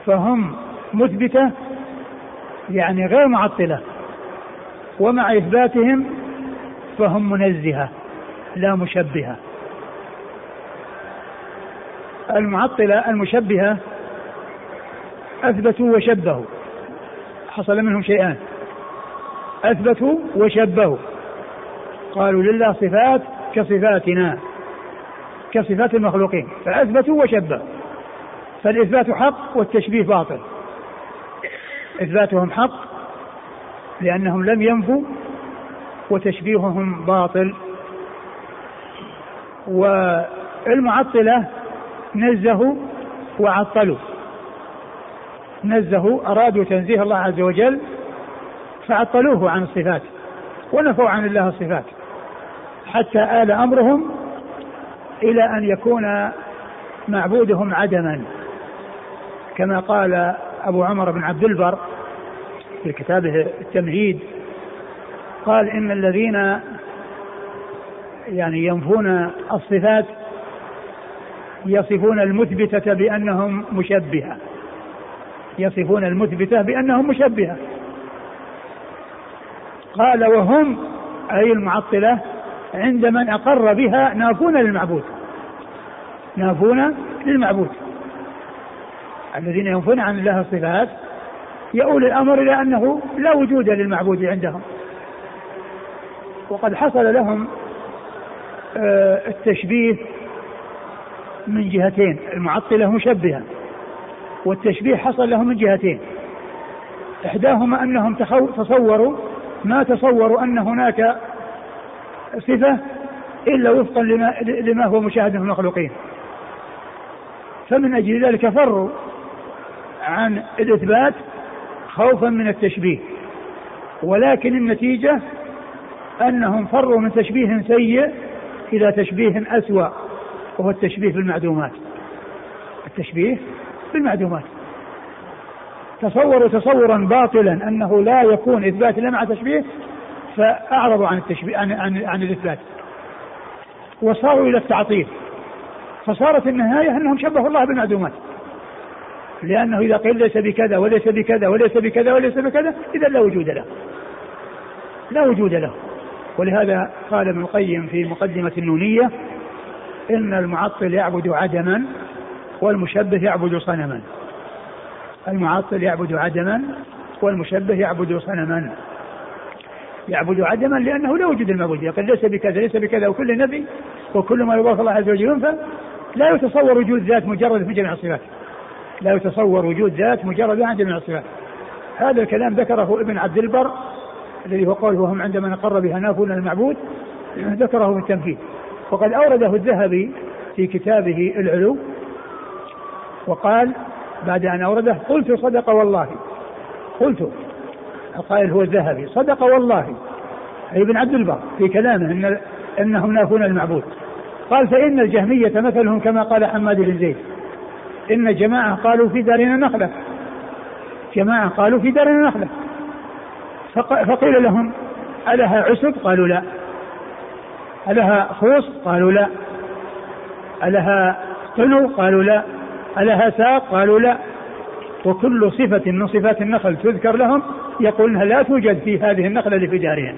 فهم مثبتة يعني غير معطلة. ومع إثباتهم فهم منزهة لا مشبهة. المعطلة المشبهة أثبتوا وشبهوا. حصل منهم شيئان. أثبتوا وشبهوا. قالوا لله صفات كصفاتنا كصفات المخلوقين فأثبتوا وشبهوا. فالإثبات حق والتشبيه باطل. إثباتهم حق لأنهم لم ينفوا وتشبيههم باطل. والمعطلة نزهوا وعطلوا. نزهوا أرادوا تنزيه الله عز وجل فعطلوه عن الصفات ونفوا عن الله الصفات حتى آل أمرهم إلى أن يكون معبودهم عدما. كما قال أبو عمر بن عبد البر في كتابه التمهيد قال إن الذين يعني ينفون الصفات يصفون المثبتة بأنهم مشبهة. يصفون المثبتة بأنهم مشبهة. قال وهم أي المعطلة عند من أقر بها نافون للمعبود. نافون للمعبود. الذين ينفون عن الله الصفات يؤول الأمر إلى أنه لا وجود للمعبود عندهم. وقد حصل لهم آه، التشبيه من جهتين المعطلة مشبهة والتشبيه حصل لهم من جهتين. إحداهما أنهم تصوروا ما تصوروا أن هناك صفة إلا وفقا لما, لما هو مشاهد من المخلوقين. فمن أجل ذلك فروا عن الإثبات خوفا من التشبيه ولكن النتيجة أنهم فروا من تشبيه سيء إلى تشبيه أسوأ وهو التشبيه بالمعدومات. التشبيه بالمعدومات. تصوروا تصورا باطلا أنه لا يكون إثبات إلا مع تشبيه فأعرضوا عن التشبيه عن عن, عن الإثبات. وصاروا إلى التعطيل. فصارت النهاية أنهم شبهوا الله بالمعدومات. لأنه إذا قيل ليس بكذا وليس بكذا وليس بكذا وليس بكذا إذا لا وجود له. لا وجود له. ولهذا قال ابن القيم في مقدمة النونية إن المعطل يعبد عدما والمشبه يعبد صنما. المعطل يعبد عدما والمشبه يعبد صنما. يعبد عدما لأنه لا وجود المعبود يقول ليس بكذا ليس بكذا وكل نبي وكل ما يضاف الله عز وجل ينفى لا يتصور وجود ذات مجرد في جميع الصفات. لا يتصور وجود ذات مجرد عن جميع الصفات. هذا الكلام ذكره ابن عبد البر الذي هو قوله وهم عندما نقر بها نافون المعبود ذكره في التنفيذ وقد أورده الذهبي في كتابه العلو وقال بعد أن أورده قلت صدق والله. قلت القائل هو الذهبي صدق والله. أي ابن عبد البر في كلامه إن إنهم نافون المعبود. قال فإن الجهمية مثلهم كما قال حماد بن زيد. إن جماعة قالوا في دارنا نخلة. جماعة قالوا في دارنا نخلة. فقيل لهم ألها عسب؟ قالوا لا. ألها خوص؟ قالوا لا. ألها قنو؟ قالوا لا. ألها ساق؟ قالوا لا. وكل صفة من صفات النخل تذكر لهم يقولونها لا توجد في هذه النخلة اللي في دارهم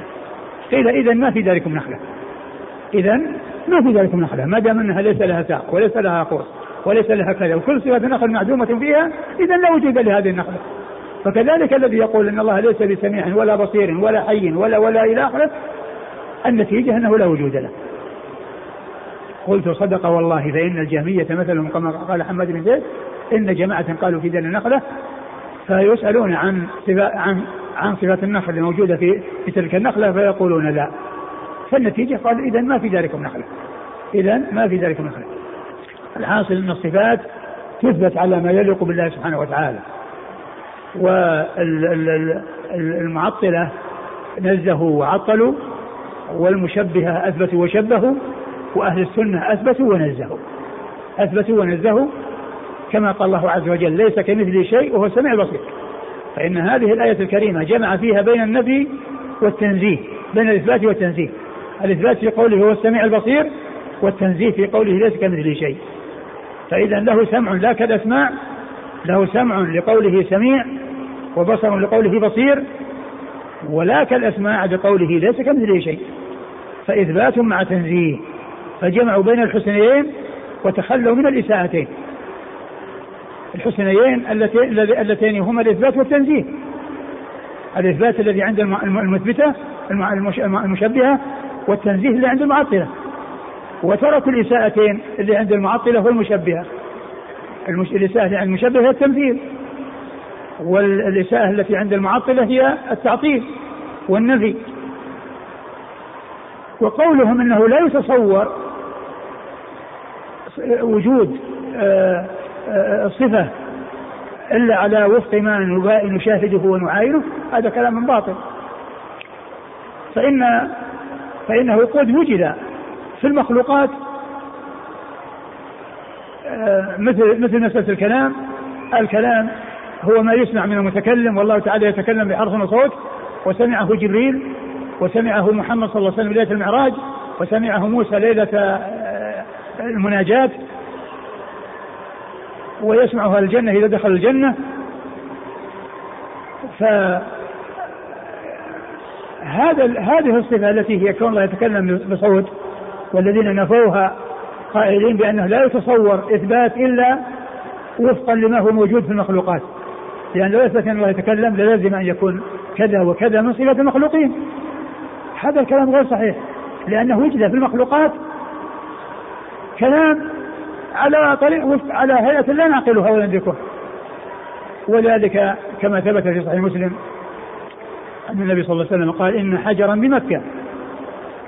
قيل إذا ما في داركم نخلة. إذا ما في داركم نخلة. ما دام أنها ليس لها ساق وليس لها قوس وليس لها كذا وكل صفات النخل معدومة فيها إذا لا وجود لهذه النخلة. فكذلك الذي يقول إن الله ليس بسميع ولا بصير ولا حي ولا ولا إلى آخره النتيجة أنه لا وجود له. قلت صدق والله فإن الجهمية مثلهم كما قال حماد بن زيد إن جماعة قالوا في دار النخلة فيسألون عن عن عن صفات النخل الموجودة في في تلك النخلة فيقولون لا. فالنتيجة قال إذا ما في ذلكم نخلة إذا ما في ذلكم نخلة الحاصل أن الصفات تثبت على ما يليق بالله سبحانه وتعالى. والمعطلة نزهوا وعطلوا والمشبهة أثبتوا وشبهوا وأهل السنة أثبتوا ونزهوا. أثبتوا ونزهوا كما قال الله عز وجل ليس كمثله شيء وهو السميع البصير فإن هذه الآية الكريمة جمع فيها بين النفي والتنزيه بين الإثبات والتنزيه. الإثبات في قوله هو السميع البصير والتنزيه في قوله ليس كمثله شيء. فإذا له سمع لا كالأسماع له سمع لقوله سميع وبصر لقوله بصير ولا كالأسماع لقوله ليس كمثله شيء. فإثبات مع تنزيه فجمعوا بين الحسنيين وتخلوا من الإساءتين. الحسنيين اللتين هما الإثبات والتنزيه. الإثبات الذي عند المثبتة المشبهة والتنزيه اللي عند المعطلة. وتركوا الإساءتين اللي عند المعطلة والمشبهة. الإساءة اللي عند المشبهة هي التمثيل والإساءة التي عند المعطلة هي التعطيل والنفي. وقولهم إنه لا يتصور وجود آه، آه، صفة إلا على وفق ما نشاهده ونعاينه هذا كلام باطل. فإن فإنه قد وجد في المخلوقات. مثل مثل مسألة الكلام. الكلام هو ما يسمع من المتكلم والله تعالى يتكلم بحرف وصوت. وسمعه جبريل وسمعه محمد صلى الله عليه وسلم ليلة المعراج وسمعه موسى ليلة آه، المناجاة. ويسمعها الجنة إذا دخل الجنة. ف هذا هذه الصفة التي هي كون الله يتكلم بصوت. والذين نفوها قائلين بأنه لا يتصور إثبات إلا وفقا لما هو موجود في المخلوقات. لأن لو أثبت أن الله يتكلم لازم أن يكون كذا وكذا من صفة المخلوقين. هذا الكلام غير صحيح. لأنه وجد في المخلوقات كلام على طريق على هيئة لا نعقلها ولا ندركها وذلك كما ثبت في صحيح مسلم أن النبي صلى الله عليه وسلم قال إن حجرا بمكة.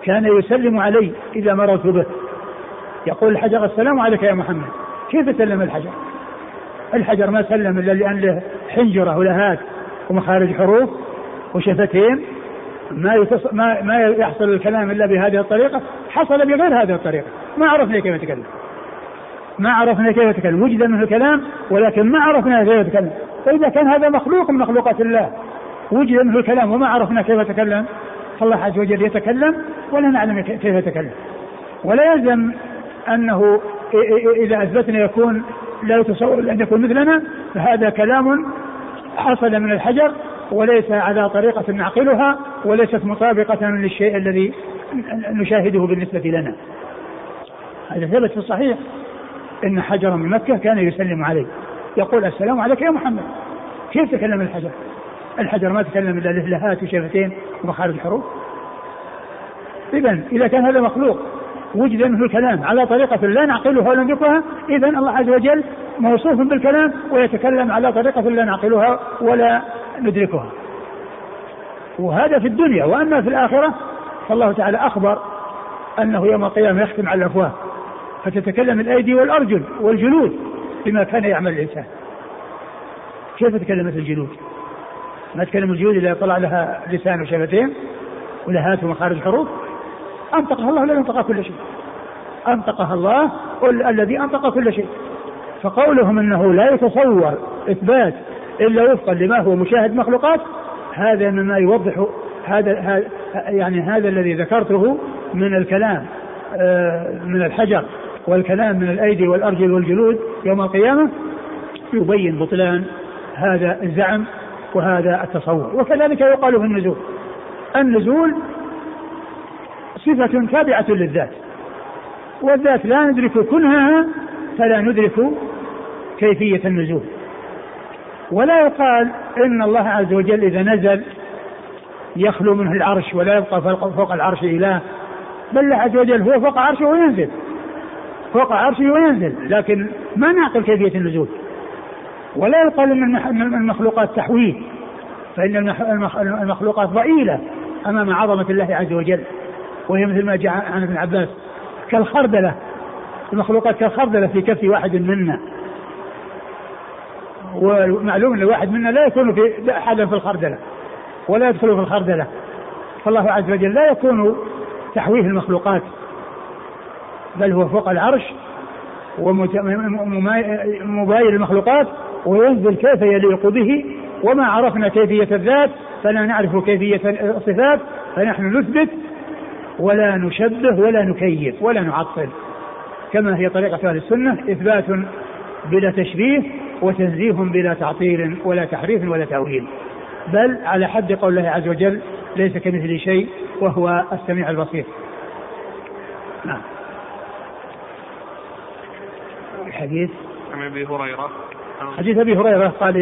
كان يسلم علي إذا مررت به. يقول الحجر السلام عليك يا محمد. كيف سلم الحجر؟ الحجر ما سلم إلا لأن له حنجرة ولهات ومخارج حروف وشفتين. ما يتص... ما ما يحصل الكلام إلا بهذه الطريقة. حصل بغير هذه الطريقة. ما عرفنا كيف يتكلم. ما عرفنا كيف يتكلم. وجد منه الكلام ولكن ما عرفنا كيف يتكلم. فإذا كان هذا مخلوق من مخلوقات الله. وجد منه الكلام وما عرفنا كيف يتكلم. فالله عز وجل يتكلم. ولا نعلم كيف يتكلم. ولا يلزم أنه إذا أثبتنا يكون لا يتصور أن يكون مثلنا فهذا كلام حصل من الحجر وليس على طريقة نعقلها وليست مطابقة للشيء الذي نشاهده بالنسبة لنا. هذا ثبت في الصحيح. إن حجرا من مكة كان يسلم عليه يقول السلام عليك يا محمد. كيف تكلم الحجر؟ الحجر ما تكلم إلا لهلهات وشفتين ومخارج حروف اذا إذا كان هذا مخلوق وجد منه الكلام. على طريقة لا نعقلها ولا ندركها إذا الله عز وجل موصوف بالكلام ويتكلم على طريقة لا نعقلها ولا ندركها. وهذا في الدنيا. وأما في الآخرة فالله تعالى أخبر أنه يوم القيامة يختم على الأفواه. فتتكلم الأيدي والأرجل والجلود بما كان يعمل الإنسان. كيف تكلمت الجلود؟ ما تكلم الجلود إذا طلع لها لسان وشفتين ولهات ومخارج حروف؟ أنطقها الله لا ينطق كل شيء. أنطقها الله الذي أنطق كل شيء. فقولهم أنه لا يتصور إثبات إلا وفقا لما هو مشاهد مخلوقات هذا مما يوضح هذا يعني هذا الذي ذكرته من الكلام آه، من الحجر والكلام من الأيدي والأرجل والجلود يوم القيامة يبين بطلان هذا الزعم وهذا التصور. وكذلك يقال في النزول. النزول صفة تابعة للذات. والذات لا ندرك كنهها فلا ندرك كيفية النزول. ولا يقال إن الله عز وجل إذا نزل يخلو منه العرش ولا يبقى فوق العرش إله بل الله عز وجل هو فوق عرشه وينزل. فوق عرشه وينزل لكن ما نعقل كيفية النزول. ولا يقال إن المخلوقات تحويه فإن المخلوقات ضئيلة أمام عظمة الله عز وجل. وهي مثل ما جاء عن ابن عباس كالخردلة. المخلوقات كالخردلة في كف واحد منا. ومعلوم أن الواحد منا لا يكون في حدا في الخردلة ولا يدخل في الخردلة. فالله عز وجل لا يكون تحويه المخلوقات بل هو فوق العرش ومباين المخلوقات وينزل كيف يليق به وما عرفنا كيفية الذات فلا نعرف كيفية الصفات فنحن نثبت ولا نشبه ولا نكيف ولا نعطل. كما هي طريقة أهل السنة إثبات بلا تشبيه وتنزيه بلا تعطيل ولا تحريف ولا تأويل. بل على حد قول الله عز وجل ليس كمثل شيء وهو السميع البصير. نعم. الحديث عن أبي هريرة. حديث أبي هريرة قال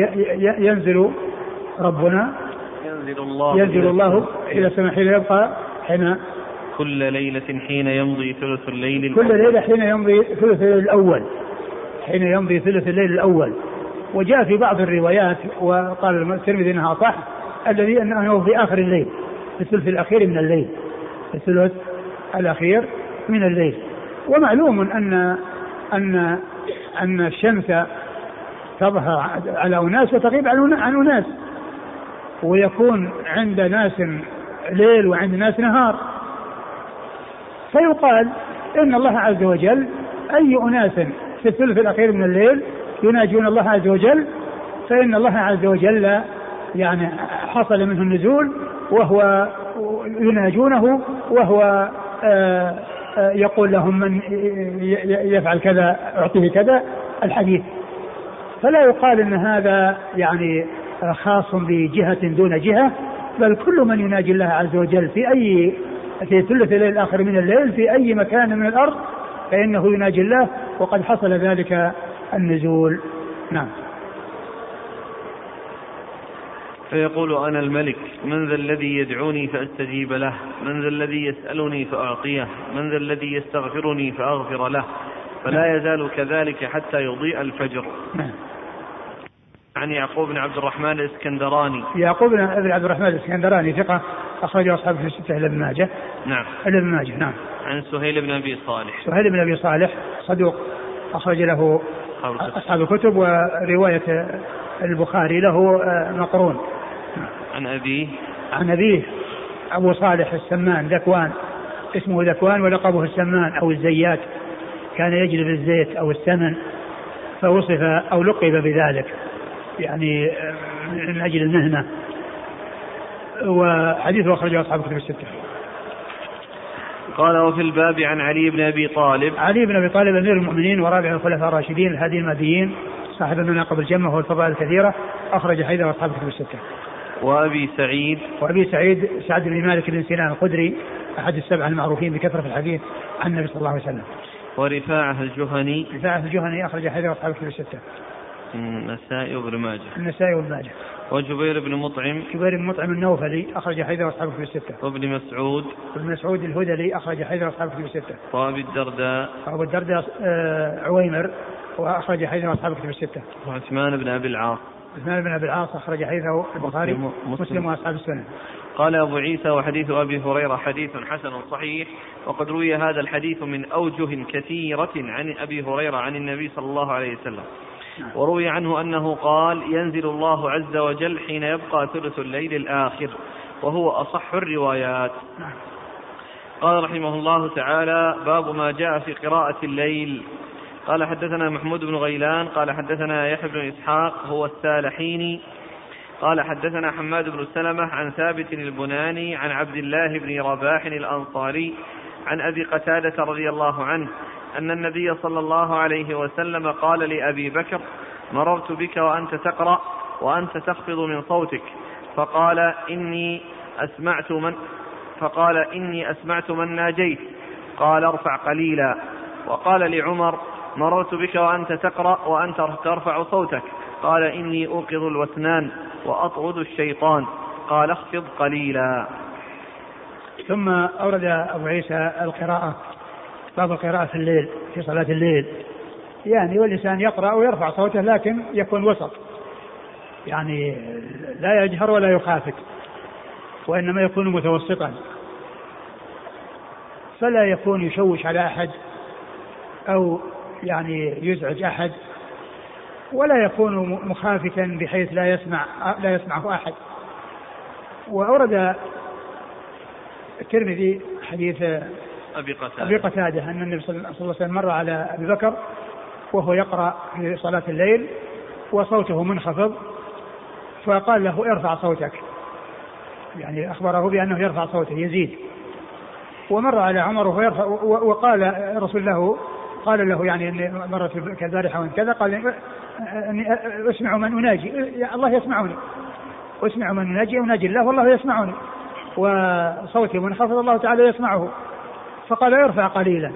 ينزل ربنا ينزل الله ينزل الله إلى السماء حين يبقى حين كل ليلة حين يمضي ثلث الليل كل ليلة حين يمضي ثلث الليل الأول. حين يمضي ثلث الليل الأول. وجاء في بعض الروايات وقال الترمذي إنها صح الذي أنه في آخر الليل في الثلث الأخير من الليل في الثلث الأخير من الليل. ومعلوم ان ان أن الشمس تظهر على أناس وتغيب عن أناس. ويكون عند ناس ليل وعند ناس نهار. فيقال إن الله عز وجل أي أناس في الثلث الأخير من الليل يناجون الله عز وجل فإن الله عز وجل يعني حصل منه النزول وهو يناجونه وهو آه، آه، يقول لهم من يفعل كذا أعطيه كذا الحديث. فلا يقال إن هذا يعني خاص بجهة دون جهة بل كل من يناجي الله عز وجل في أي في ثلث الليل الآخر من الليل في أي مكان من الأرض فإنه يناجي الله وقد حصل ذلك النزول. نعم. فيقول أنا الملك من ذا الذي يدعوني فأستجيب له؟ من ذا الذي يسألني فأعطيه؟ من ذا الذي يستغفرني فأغفر له؟ فلا يزال كذلك حتى يضيء الفجر. نعم. عن يعقوب بن عبد الرحمن الإسكندراني. يعقوب بن عبد الرحمن الإسكندراني ثقة. أخرجه أصحابه في الستة إلى ابن ماجه. نعم. إلى ابن ماجه نعم. عن سهيل بن أبي صالح. سهيل بن أبي صالح صدوق أخرج له أصحاب الكتب ورواية البخاري له آه، مقرون. عن أبيه. عن أبيه أبو صالح السمان ذكوان. اسمه ذكوان ولقبه السمان أو الزيات. كان يجلب الزيت أو السمن فوصف أو لقب بذلك. يعني آه، من أجل المهنة. وحديثه أخرجه أصحاب الكتب الستة قال وفي الباب عن علي بن أبي طالب علي بن أبي طالب أمير المؤمنين ورابع الخلفاء الراشدين الهادي المهديين صاحب المناقب الجمة والفضائل الكثيرة أخرج حيدر واصحاب الكتب الستة. وأبي سعيد وأبي سعيد سعد بن مالك بن سنان الخدري أحد السبعة المعروفين بكثرة الحديث عن النبي صلى الله عليه وسلم. ورفاعة الجهني رفاعة الجهني أخرج حيدر واصحاب الكتب الستة. النسائي وابن ماجه النسائي وابن ماجه وجبير بن مطعم. جبير بن مطعم النوفلي أخرج حيدر أصحابه في الستة. وابن مسعود. وابن مسعود الهذلي أخرج حيدر أصحابه في الستة. وأبي الدرداء. وأبو الدرداء آه، عويمر وأخرج حيدر أصحابه في الستة. وعثمان بن أبي العاص. عثمان بن أبي العاص أخرج حديثه البخاري مسلم, مسلم وأصحاب السنة. قال أبو عيسى وحديث أبي هريرة حديث حسن صحيح وقد روي هذا الحديث من أوجه كثيرة عن أبي هريرة عن النبي صلى الله عليه وسلم. وروي عنه أنه قال ينزل الله عز وجل حين يبقى ثلث الليل الآخر وهو أصح الروايات. قال رحمه الله تعالى باب ما جاء في قراءة الليل. قال حدثنا محمود بن غيلان قال حدثنا يحيى بن إسحاق هو السالحيني. قال حدثنا حماد بن سلمة عن ثابت البناني عن عبد الله بن رباح الأنصاري عن أبي قتادة رضي الله عنه أن النبي صلى الله عليه وسلم قال لأبي بكر مررت بك وأنت تقرأ وأنت تخفض من صوتك. فقال إني أسمعت من فقال إني أسمعت من ناجيت. قال ارفع قليلا. وقال لعمر مررت بك وأنت تقرأ وأنت ترفع صوتك. قال إني أوقظ الوثنان وأطرد الشيطان. قال اخفض قليلا. ثم أورد أبو عيسى القراءة. باب القراءة في الليل في صلاة الليل. يعني والإنسان يقرأ ويرفع صوته لكن يكون وسط. يعني لا يجهر ولا يخافت وإنما يكون متوسطا. فلا يكون يشوش على أحد أو يعني يزعج أحد ولا يكون مخافتا بحيث لا يسمع لا يسمعه أحد. وأورد الترمذي حديث أبي قتادة. أبي قتادة أن النبي صلى الله عليه وسلم مر على أبي بكر وهو يقرأ في صلاة الليل وصوته منخفض فقال له ارفع صوتك. يعني أخبره بأنه يرفع صوته يزيد. ومر على عمر وهو يرفع وقال رسول له قال له يعني إني مرت بك البارحه وان كذا قال إني أسمع من أناجي. الله يسمعني. أسمع من أناجي أناجي الله والله يسمعني. وصوتي منخفض الله تعالى يسمعه. فقال ارفع قليلا.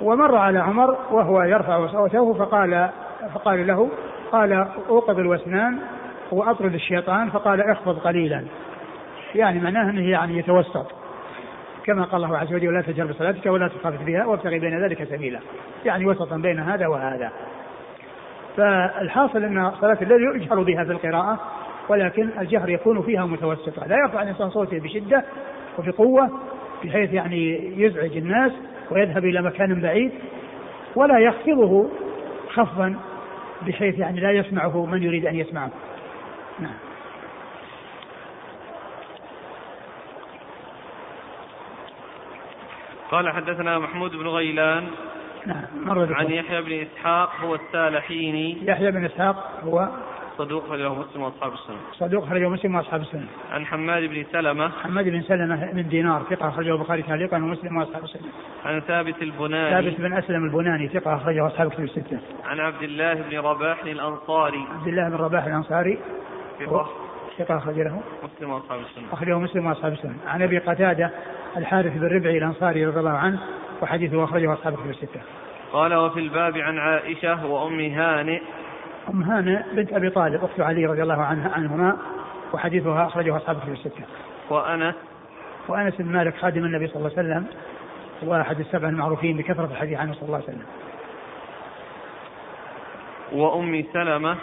ومر على عمر وهو يرفع صوته فقال فقال له قال أوقظ الوسنان وأطرد الشيطان فقال اخفض قليلا. يعني معناه إنه يعني يتوسط. كما قال الله عز وجل ولا تجهر بصلاتك ولا تخافت بها وابتغي بين ذلك سبيلا. يعني وسطا بين هذا وهذا. فالحاصل إن صلاة الليل يجهر بها في القراءة ولكن الجهر يكون فيها متوسطا لا يرفع الإنسان صوته بشدة وبقوه بحيث يعني يزعج الناس ويذهب إلى مكان بعيد ولا يخفضه خفضا بحيث يعني لا يسمعه من يريد أن يسمعه. نعم. قال حدثنا محمود بن غيلان نعم مر عن يحيى بن إسحاق هو السالحيني. يحيى بن إسحاق هو صدوق خرجه مسلم وأصحاب السنة. صدوق خرجه مسلم وأصحاب السنة. عن حماد بن سلمة. حماد بن سلمة بن دينار ثقة أخرجه البخاري تعليقا ومسلم وأصحاب السنة. عن ثابت البناني. ثابت بن أسلم البناني ثقة أخرجه أصحاب الكتب الستة. عن عبد الله بن رباح الأنصاري. عبد الله بن رباح الأنصاري. ثقة ثقة اخرج له. مسلم وأصحاب السنة. أخرجه مسلم وأصحاب السنة. عن أبي قتادة الحارث بن ربعي الأنصاري رضي الله عنه وحديثه أخرجه أصحاب الكتب الستة. قال وفي الباب عن عائشة وأم هانئ أم هانة بنت أبي طالب أخت علي رضي الله عنها عنهما وحديثها أخرجه أصحاب في الستة. وأنس وأنس بن مالك خادم النبي صلى الله عليه وسلم وأحد السبع المعروفين بكثرة الحديث عنه صلى الله عليه وسلم. وأم سلمة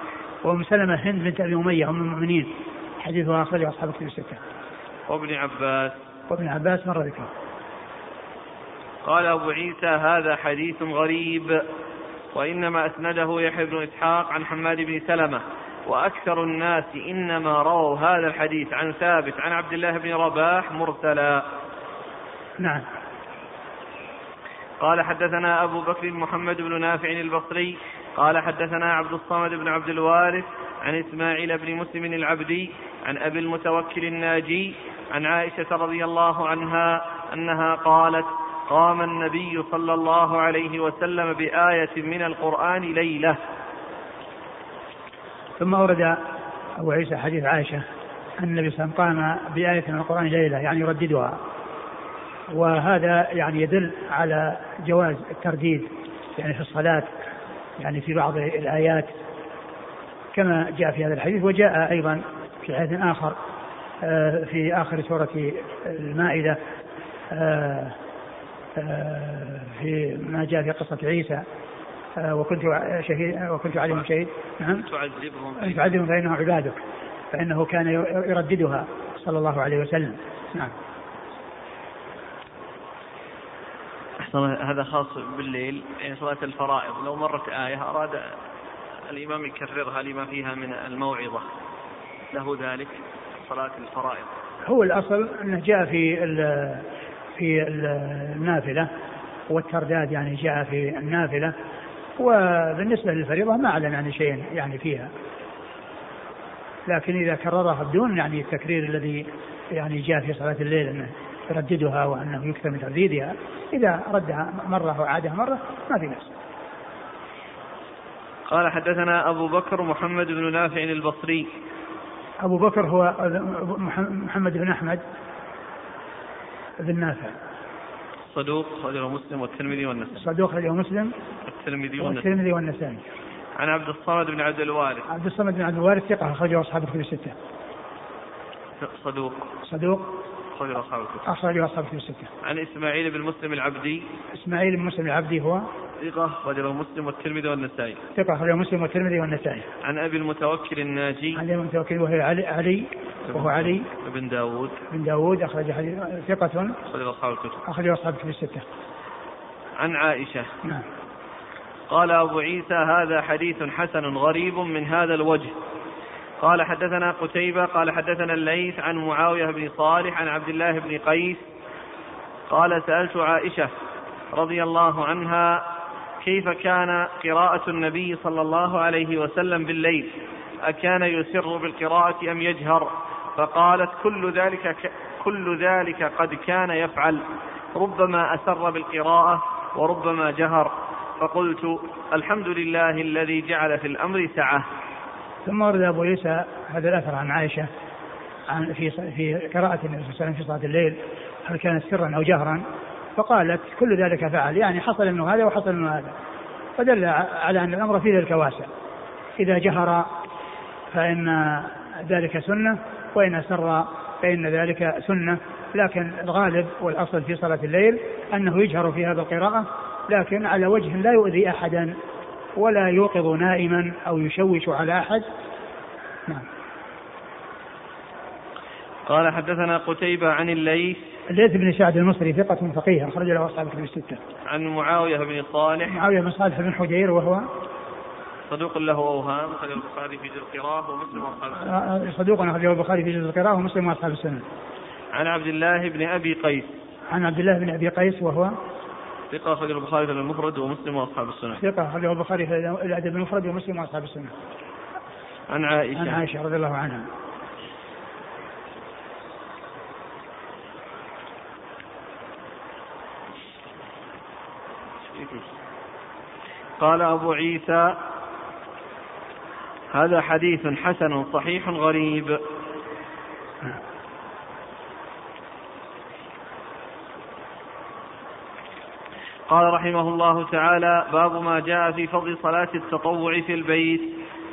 وأم سلمة هند بنت أبي أمية أم المؤمنين حديثها أخرجه أصحاب في الستة. وابن عباس وابن عباس مر ذكره. قال أبو عيسى هذا حديث غريب وإنما أسنده يحيى بن إسحاق عن حماد بن سلمة. وأكثر الناس إنما رووا هذا الحديث عن ثابت عن عبد الله بن رباح مرسلا. نعم. قال حدثنا أبو بكر محمد بن نافع البصري. قال حدثنا عبد الصمد بن عبد الوارث عن إسماعيل بن مسلم العبدي عن أبي المتوكل الناجي عن عائشة رضي الله عنها أنها قالت قام النبي صلى الله عليه وسلم بآية من القرآن ليلة. ثم ورد أبو عيسى حديث عائشة أن النبي صلى الله عليه وسلم قام بآية من القرآن ليلة يعني يرددها. وهذا يعني يدل على جواز الترديد يعني في الصلاة يعني في بعض الآيات. كما جاء في هذا الحديث وجاء أيضا في حديث آخر آه، في آخر سورة المائدة آه، في ما جاء في قصة عيسى. آه، وكنت شهيد وكنت عليهم شهيد. نعم. تعذبهم. أن تعذبهم فإنه عبادك. فإنه كان يرددها صلى الله عليه وسلم. نعم. هذا خاص بالليل يعني صلاة الفرائض. لو مرت آية أراد الإمام يكررها لما فيها من الموعظة. له ذلك صلاة الفرائض. هو الأصل أنه جاء في في النافلة والترداد يعني جاء في النافلة وبالنسبة للفريضة ما أعلن عن شيء يعني فيها. لكن إذا كررها بدون يعني التكرير الذي يعني جاء في صلاة الليل أنه يرددها وأنه يكثر من ترديدها إذا ردها مرة وعادها مرة ما في نفس قال حدثنا أبو بكر محمد بن نافع البصري. أبو بكر هو محمد بن أحمد. بن نافع. صدوق خرجه مسلم والترمذي والنسائي. صدوق خرجه مسلم. والترمذي والترمذي والنسائي. عن عبد الصمد بن عبد الوارث. عبد الصمد بن عبد الوارث ثقة أخرجه أصحاب الكتب الستة. صدوق. صدوق. أخرجه أصحاب الكتب. أخرجه أصحاب الكتب الستة. عن إسماعيل بن مسلم العبدي. إسماعيل بن مسلم العبدي هو؟ ثقة أخرجه مسلم والترمذي والنسائي. ثقة أخرجه مسلم والترمذي والنسائي. عن أبي المتوكل الناجي. عن أبي المتوكل وهو علي علي وهو علي. بن داوود بن داوود أخرج حديث ثقة. أخرجه أصحاب الكتب. أخرجه أصحاب الكتب الستة. عن عائشة. نعم. قال أبو عيسى هذا حديث حسن غريب من هذا الوجه. قال حدثنا قتيبة قال حدثنا الليث عن معاوية بن صالح عن عبد الله بن قيس. قال سألت عائشة رضي الله عنها كيف كان قراءة النبي صلى الله عليه وسلم بالليل؟ أكان يسر بالقراءة أم يجهر؟ فقالت كل ذلك كل ذلك قد كان يفعل. ربما أسر بالقراءة وربما جهر. فقلت الحمد لله الذي جعل في الأمر سعة. ثم ورد أبو عيسى هذا الأثر عن عائشة عن في في قراءة النبي صلى الله عليه وسلم في صلاة الليل هل كانت سرا أو جهرا؟ فقالت كل ذلك فعل يعني حصل منه هذا وحصل منه هذا. فدل على أن الأمر في ذلك واسع إذا جهر فإن ذلك سنة وإن أسر فإن ذلك سنة. لكن الغالب والأصل في صلاة الليل أنه يجهر في هذا القراءة لكن على وجه لا يؤذي أحدا. ولا يوقظ نائما أو يشوش على أحد نعم قال حدثنا قتيبة عن الليث الليث بن سعد المصري ثقة فقيه أخرج له أصحاب الكتب الستة. عن معاوية بن صالح معاوية بن صالح بن حجير وهو صدوق له أوهام أخرجه البخاري في جزء القراءة ومسلم وأصحاب السنة. آه، آه، صدوق أخرجه البخاري في جزء القراءة ومسلم وأصحاب السنة. عن عبد الله بن أبي قيس. عن عبد الله بن أبي قيس وهو ثقة أخرجه البخاري في المفرد ومسلم وأصحاب السنة. ثقة أخرجه البخاري في الأدب المفرد ومسلم وأصحاب السنة. عن عائشة. عن عائشة رضي الله عنها. قال أبو عيسى هذا حديث حسن صحيح غريب. قال رحمه الله تعالى باب ما جاء في فضل صلاة التطوع في البيت.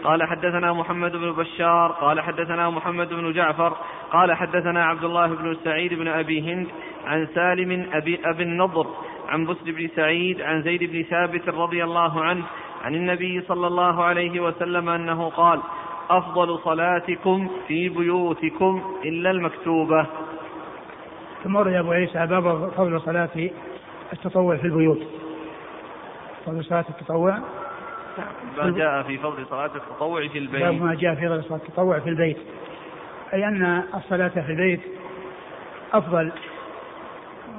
قال حدثنا محمد بن بشار قال حدثنا محمد بن جعفر قال حدثنا عبد الله بن سعيد بن أبي هند عن سالم أبي, أبي النضر عن بسر بن سعيد عن زيد بن ثابت رضي الله عنه عن النبي صلى الله عليه وسلم أنه قال أفضل صلاتكم في بيوتكم إلا المكتوبة. ثم ورد أبو عيسى باب فضل صلاة التطوع في البيوت. فضل صلاة التطوع. ما جاء في فضل صلاة التطوع في البيت. ما جاء في فضل صلاة التطوع في البيت. أي أن الصلاة في البيت أفضل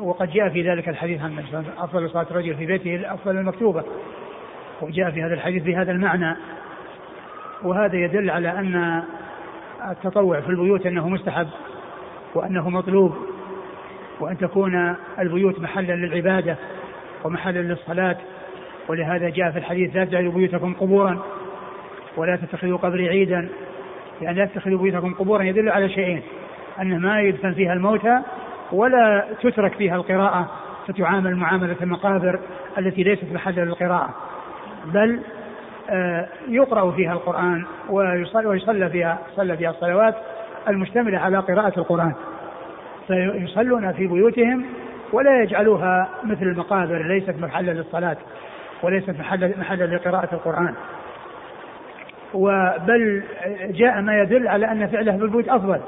وقد جاء في ذلك الحديث عن أفضل صلاة الرجل في بيته أفضل المكتوبة. وجاء في هذا الحديث بهذا المعنى. وهذا يدل على أن التطوع في البيوت أنه مستحب وأنه مطلوب. وأن تكون البيوت محلا للعبادة ومحلا للصلاة. ولهذا جاء في الحديث لا تجعلوا بيوتكم قبورا ولا تتخذوا قبري عيدا لأن لا تتخذوا بيوتكم قبورا يدل على شيئين أن ما يدفن فيها الموتى ولا تترك فيها القراءة فتعامل معاملة المقابر التي ليست محلا للقراءة. بل آه، يقرأ فيها القرآن ويصلى, فيها صلى فيها الصلوات المشتملة على قراءة القرآن. فيصلون في بيوتهم ولا يجعلوها مثل المقابر ليست محلا للصلاة وليست محلا محلا لقراءة القرآن. وبل جاء ما يدل على أن فعله في البيوت أفضل.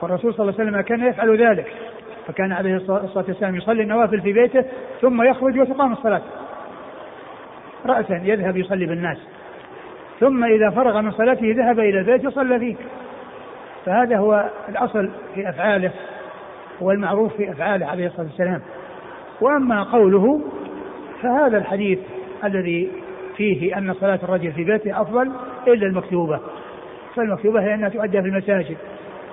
والرسول صلى الله عليه وسلم كان يفعل ذلك. فكان عليه الصلاة والسلام يصلي النوافل في بيته ثم يخرج وتقام الصلاة. رأسا يذهب يصلي بالناس. ثم إذا فرغ من صلاته ذهب إلى البيت يصلى فيه. فهذا هو الأصل في أفعاله. والمعروف في أفعاله عليه الصلاة والسلام. وأما قوله فهذا الحديث الذي فيه أن صلاة الرجل في بيته أفضل إلا المكتوبة. فالمكتوبة هي أنها تؤدى في المساجد.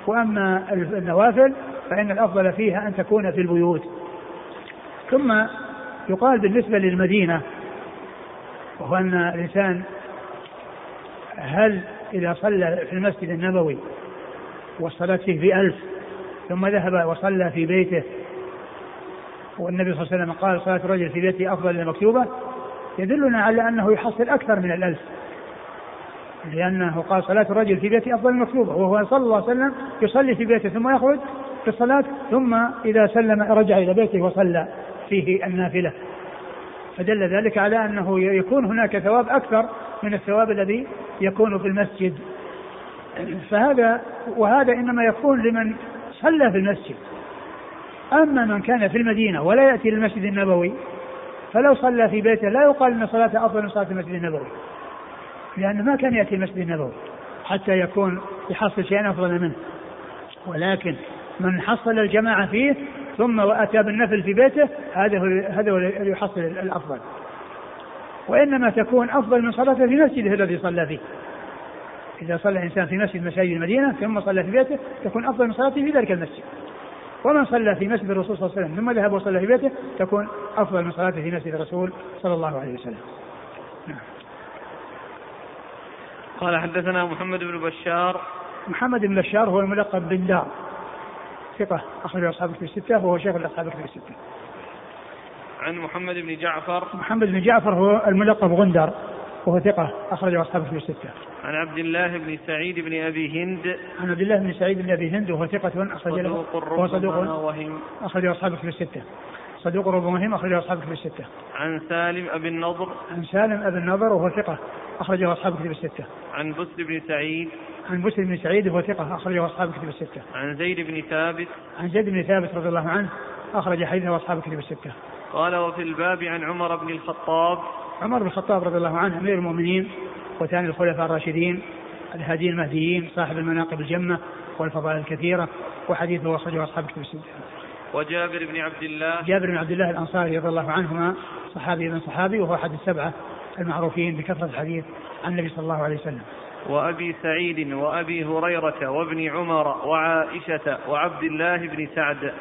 وأما النوافل فإن الأفضل فيها أن تكون في البيوت. ثم يقال بالنسبة للمدينة وهو أن الإنسان هل إذا صلى في المسجد النبوي والصلاة فيه بألف ثم ذهب وصلى في بيته. والنبي صلى الله عليه وسلم قال صلاة الرجل في بيته أفضل من المكتوبة. يدلنا على أنه يحصل أكثر من الألف. لأنه قال صلاة الرجل في بيته أفضل من المكتوبة. وهو صلى الله عليه وسلم يصلي في بيته ثم يخرج في الصلاة. ثم إذا سلم رجع إلى بيته وصلى فيه النافلة. فدل ذلك على أنه يكون هناك ثواب أكثر من الثواب الذي يكون في المسجد. فهذا وهذا إنما يكون لمن صلى في المسجد. أما من كان في المدينة ولا يأتي للمسجد النبوي فلو صلى في بيته لا يقال أن صلاته أفضل من صلاة المسجد النبوي لأنه ما كان يأتي المسجد النبوي حتى يكون يحصل شيئا أفضل منه. ولكن من حصل الجماعة فيه ثم وأتى بالنفل في بيته هذا هو هذا هو يحصل الأفضل. وإنما تكون أفضل من صلاته في مسجده الذي صلى فيه. إذا صلى الإنسان في مسجد مساجد المدينة ثم صلى في بيته تكون أفضل من صلاته في ذلك المسجد. ومن صلى في مسجد الرسول صلى الله عليه وسلم ثم ذهب وصلى في بيته تكون أفضل من صلاته في مسجد الرسول صلى الله عليه وسلم. نعم. قال حدثنا محمد بن بشار. محمد بن بشار هو الملقب بن دار ثقة أخرج أصحاب في الستة وهو شيخ الأصحاب في الستة. عن محمد بن جعفر. محمد بن جعفر هو الملقب غندر. وهو ثقة أخرج أصحاب في الستة. عن عبد الله بن سعيد بن أبي هند. عن عبد الله بن سعيد بن أبي هند وهو ثقة أخرج له وهو صدوق وهم أخرج أصحابه في الستة. صدوق ربما وهم أخرج أصحابه في الستة. عن سالم أبي النضر. عن سالم أبي النضر وهو ثقة أخرجه أصحاب كتب الستة. عن بسر بن سعيد. عن بسر بن سعيد وهو ثقة أخرجه أصحاب كتب الستة. عن زيد بن ثابت. عن زيد بن ثابت رضي الله عنه أخرج حديثه أصحاب كتب الستة. قال وفي الباب عن عمر بن الخطاب عمر بن الخطاب رضي الله عنه أمير المؤمنين وثاني الخلفاء الراشدين الهاديين المهديين صاحب المناقب الجمة والفضائل الكثيرة وحديثه اخرجه أصحاب كتب الستة. وجابر بن عبد الله. جابر بن عبد الله الأنصاري رضي الله عنهما صحابي بن صحابي وهو أحد السبعة المعروفين بكثرة الحديث عن النبي صلى الله عليه وسلم. وأبي سعيد وأبي هريرة وابن عمر وعائشة وعبد الله بن سعد.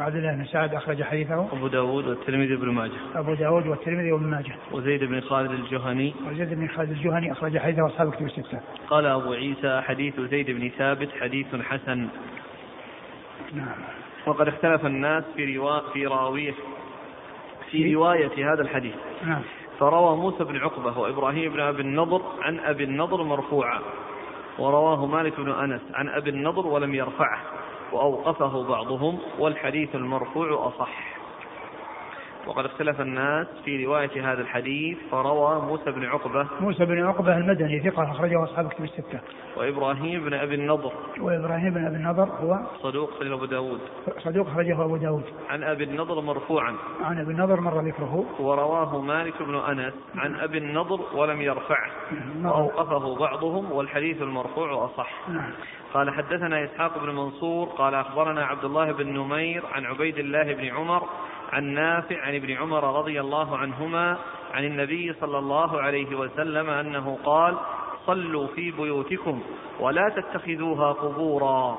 وعبد الله بن سعد أخرج حديثه. أبو داود والترمذي بن ماجه. أبو داود والترمذي وابن ماجه. وزيد بن خالد الجهني. وزيد بن خالد الجهني أخرج حديثه أصحاب كتب الستة. قال أبو عيسى حديث زيد بن ثابت حديث حسن. نعم. وقد اختلف الناس في روا في راويه في رواية هذا الحديث. نعم. فروى موسى بن عقبة وإبراهيم بن أبي النضر عن أبي النضر مرفوعا. ورواه مالك بن أنس عن أبي النضر ولم يرفعه. وأوقفه بعضهم والحديث المرفوع أصح. وقد اختلف الناس في رواية هذا الحديث فروى موسى بن عقبة. موسى بن عقبة المدني ثقة أخرجه أصحاب كتب الستة. وإبراهيم بن أبي النضر. وإبراهيم بن أبي النضر هو صدوق في أبو داود. صدوق أخرجه أبو داود. عن أبي النضر مرفوعا. عن أبي النضر مر ذكره. ورواه مالك بن أنس عن أبي النضر ولم يرفعه. وأوقفه بعضهم والحديث المرفوع أصح. نعم. قال حدثنا إسحاق بن منصور قال أخبرنا عبد الله بن نمير عن عبيد الله بن عمر عن نافع عن ابن عمر رضي الله عنهما عن النبي صلى الله عليه وسلم أنه قال صلوا في بيوتكم ولا تتخذوها قبورا.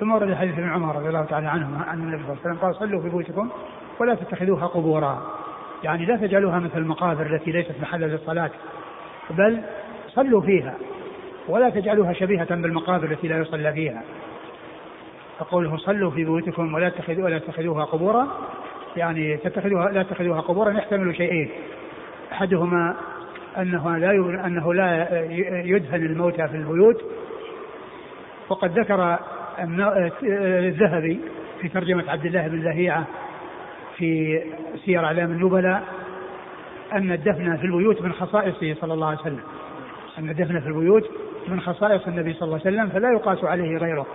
ثم ورد حديث ابن عمر رضي الله تعالى عنهما أن النبي صلى الله عليه وسلم قال صلوا في بيوتكم ولا تتخذوها قبورا. يعني لا تجعلوها مثل المقابر التي ليست محلا للصلاة بل صلوا فيها. ولا تجعلوها شبيهة بالمقابر التي لا يصلى فيها. فقوله صلوا في بيوتكم ولا تتخذوا ولا تتخذوها قبورا يعني تتخذوها لا تتخذوها قبورا يحتمل شيئين. أحدهما أنه لا أنه لا يدفن الموتى في البيوت. وقد ذكر الذهبي في ترجمة عبد الله بن لهيعة في سير أعلام النبلاء أن الدفن في البيوت من خصائصه صلى الله عليه وسلم. أن الدفن في البيوت من خصائص النبي صلى الله عليه وسلم فلا يقاس عليه غيره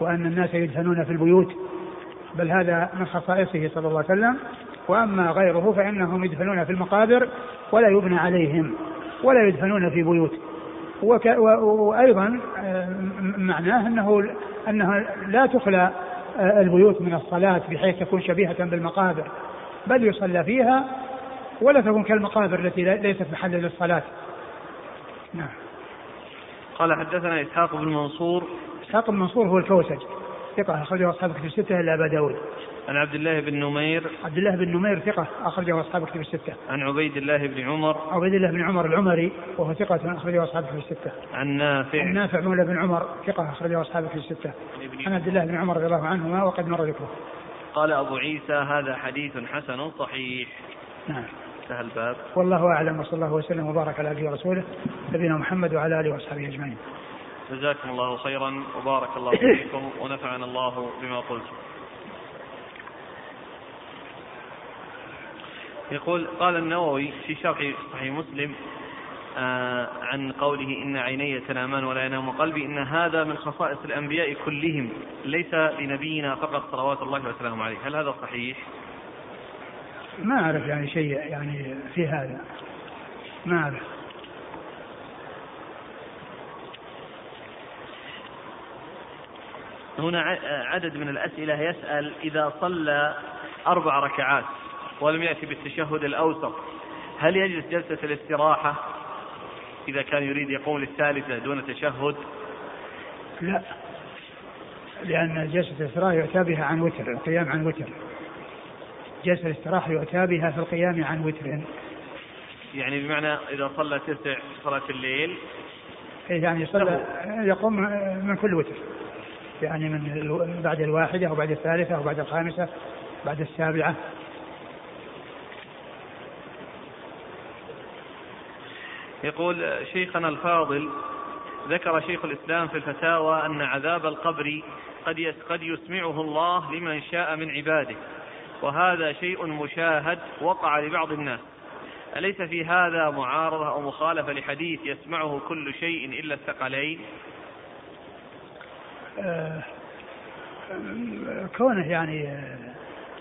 وأن الناس يدفنون في البيوت بل هذا من خصائصه صلى الله عليه وسلم. وأما غيره فإنهم يدفنون في المقابر ولا يبنى عليهم ولا يدفنون في بيوت. وك وأيضا آه، معناه أنه أنها لا تخلى آه، البيوت من الصلاة بحيث تكون شبيهة بالمقابر بل يصلى فيها ولا تكون كالمقابر التي ليست محل للصلاة. نعم. قال حدثنا إسحاق بن منصور. إسحاق بن منصور هو الكوسج ثقة أخرجه أصحاب كتب الستة إلا أبا داود. عن عبد الله بن نمير. عبد الله بن نمير ثقة أخرجه أصحاب كتب الستة. عن عبيد الله بن عمر. عبيد الله بن عمر العمري وهو ثقة أخرجه أصحاب كتب الستة. عن نافع. عن نافع مولى بن عمر ثقة أخرجه أصحاب كتب الستة. عن عبد الله بن عمر رضي الله عنهما وقد مر ذكره. قال أبو عيسى هذا حديث حسن صحيح. نعم. انتهى الباب. والله أعلم وصلى الله وسلم وبارك على أبيه ورسوله نبينا محمد وعلى آله وأصحابه أجمعين. جزاكم الله خيرا وبارك الله فيكم ونفعنا الله بما قلتم. يقول قال النووي في شرح صحيح مسلم آه عن قوله إن عيني تنامان ولا ينام قلبي إن هذا من خصائص الأنبياء كلهم ليس لنبينا فقط صلوات الله وسلامه عليه. هل هذا صحيح؟ ما أعرف يعني شيء يعني في هذا. ما أعرف. هنا عدد من الأسئلة يسأل إذا صلى أربع ركعات ولم يأتي بالتشهد الأوسط هل يجلس جلسة الاستراحة؟ إذا كان يريد يقوم للثالثة دون تشهد. لا. لأن جلسة الاستراحة يؤتى بها عن وتر القيام عن وتر. جلسة الاستراحة يؤتى بها في القيام عن وتر. يعني بمعنى إذا صلى تسع صلاة الليل. إيه، يعني صلى يقوم من كل وتر. يعني من بعد الواحدة أو بعد الثالثة أو بعد الخامسة بعد السابعة. يقول شيخنا الفاضل ذكر شيخ الإسلام في الفتاوى أن عذاب القبر قد قد يسمعه الله لمن شاء من عباده. وهذا شيء مشاهد وقع لبعض الناس. أليس في هذا معارضة أو مخالفة لحديث يسمعه كل شيء إلا الثقلين؟ آه، كونه يعني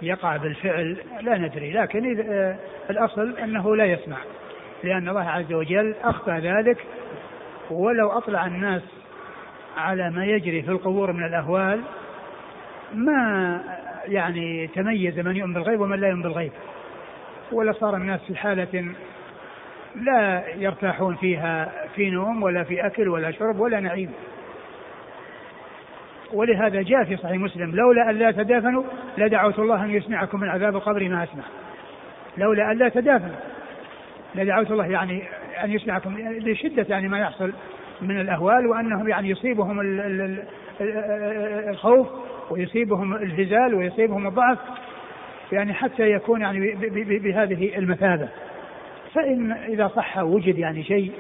يقع بالفعل لا ندري لكن آه، الأصل أنه لا يسمع لأن الله عز وجل أخفى ذلك ولو أطلع الناس على ما يجري في القبور من الأهوال ما يعني تميز من يؤمن بالغيب ومن لا يؤمن بالغيب. ولا صار الناس في حالة لا يرتاحون فيها في نوم ولا في أكل ولا شرب ولا نعيم. ولهذا جاء في صحيح مسلم لولا أن لا تدافنوا لدعوت الله أن يسمعكم من عذاب القبر ما أسمع. لولا أن لا تدافنوا لدعوت الله يعني أن يسمعكم لشدة يعني ما يحصل من الأهوال وأنهم يعني يصيبهم الخوف ويصيبهم الهزال ويصيبهم الضعف يعني حتى يكون يعني بهذه المثابة. فإن إذا صح وجد يعني شيء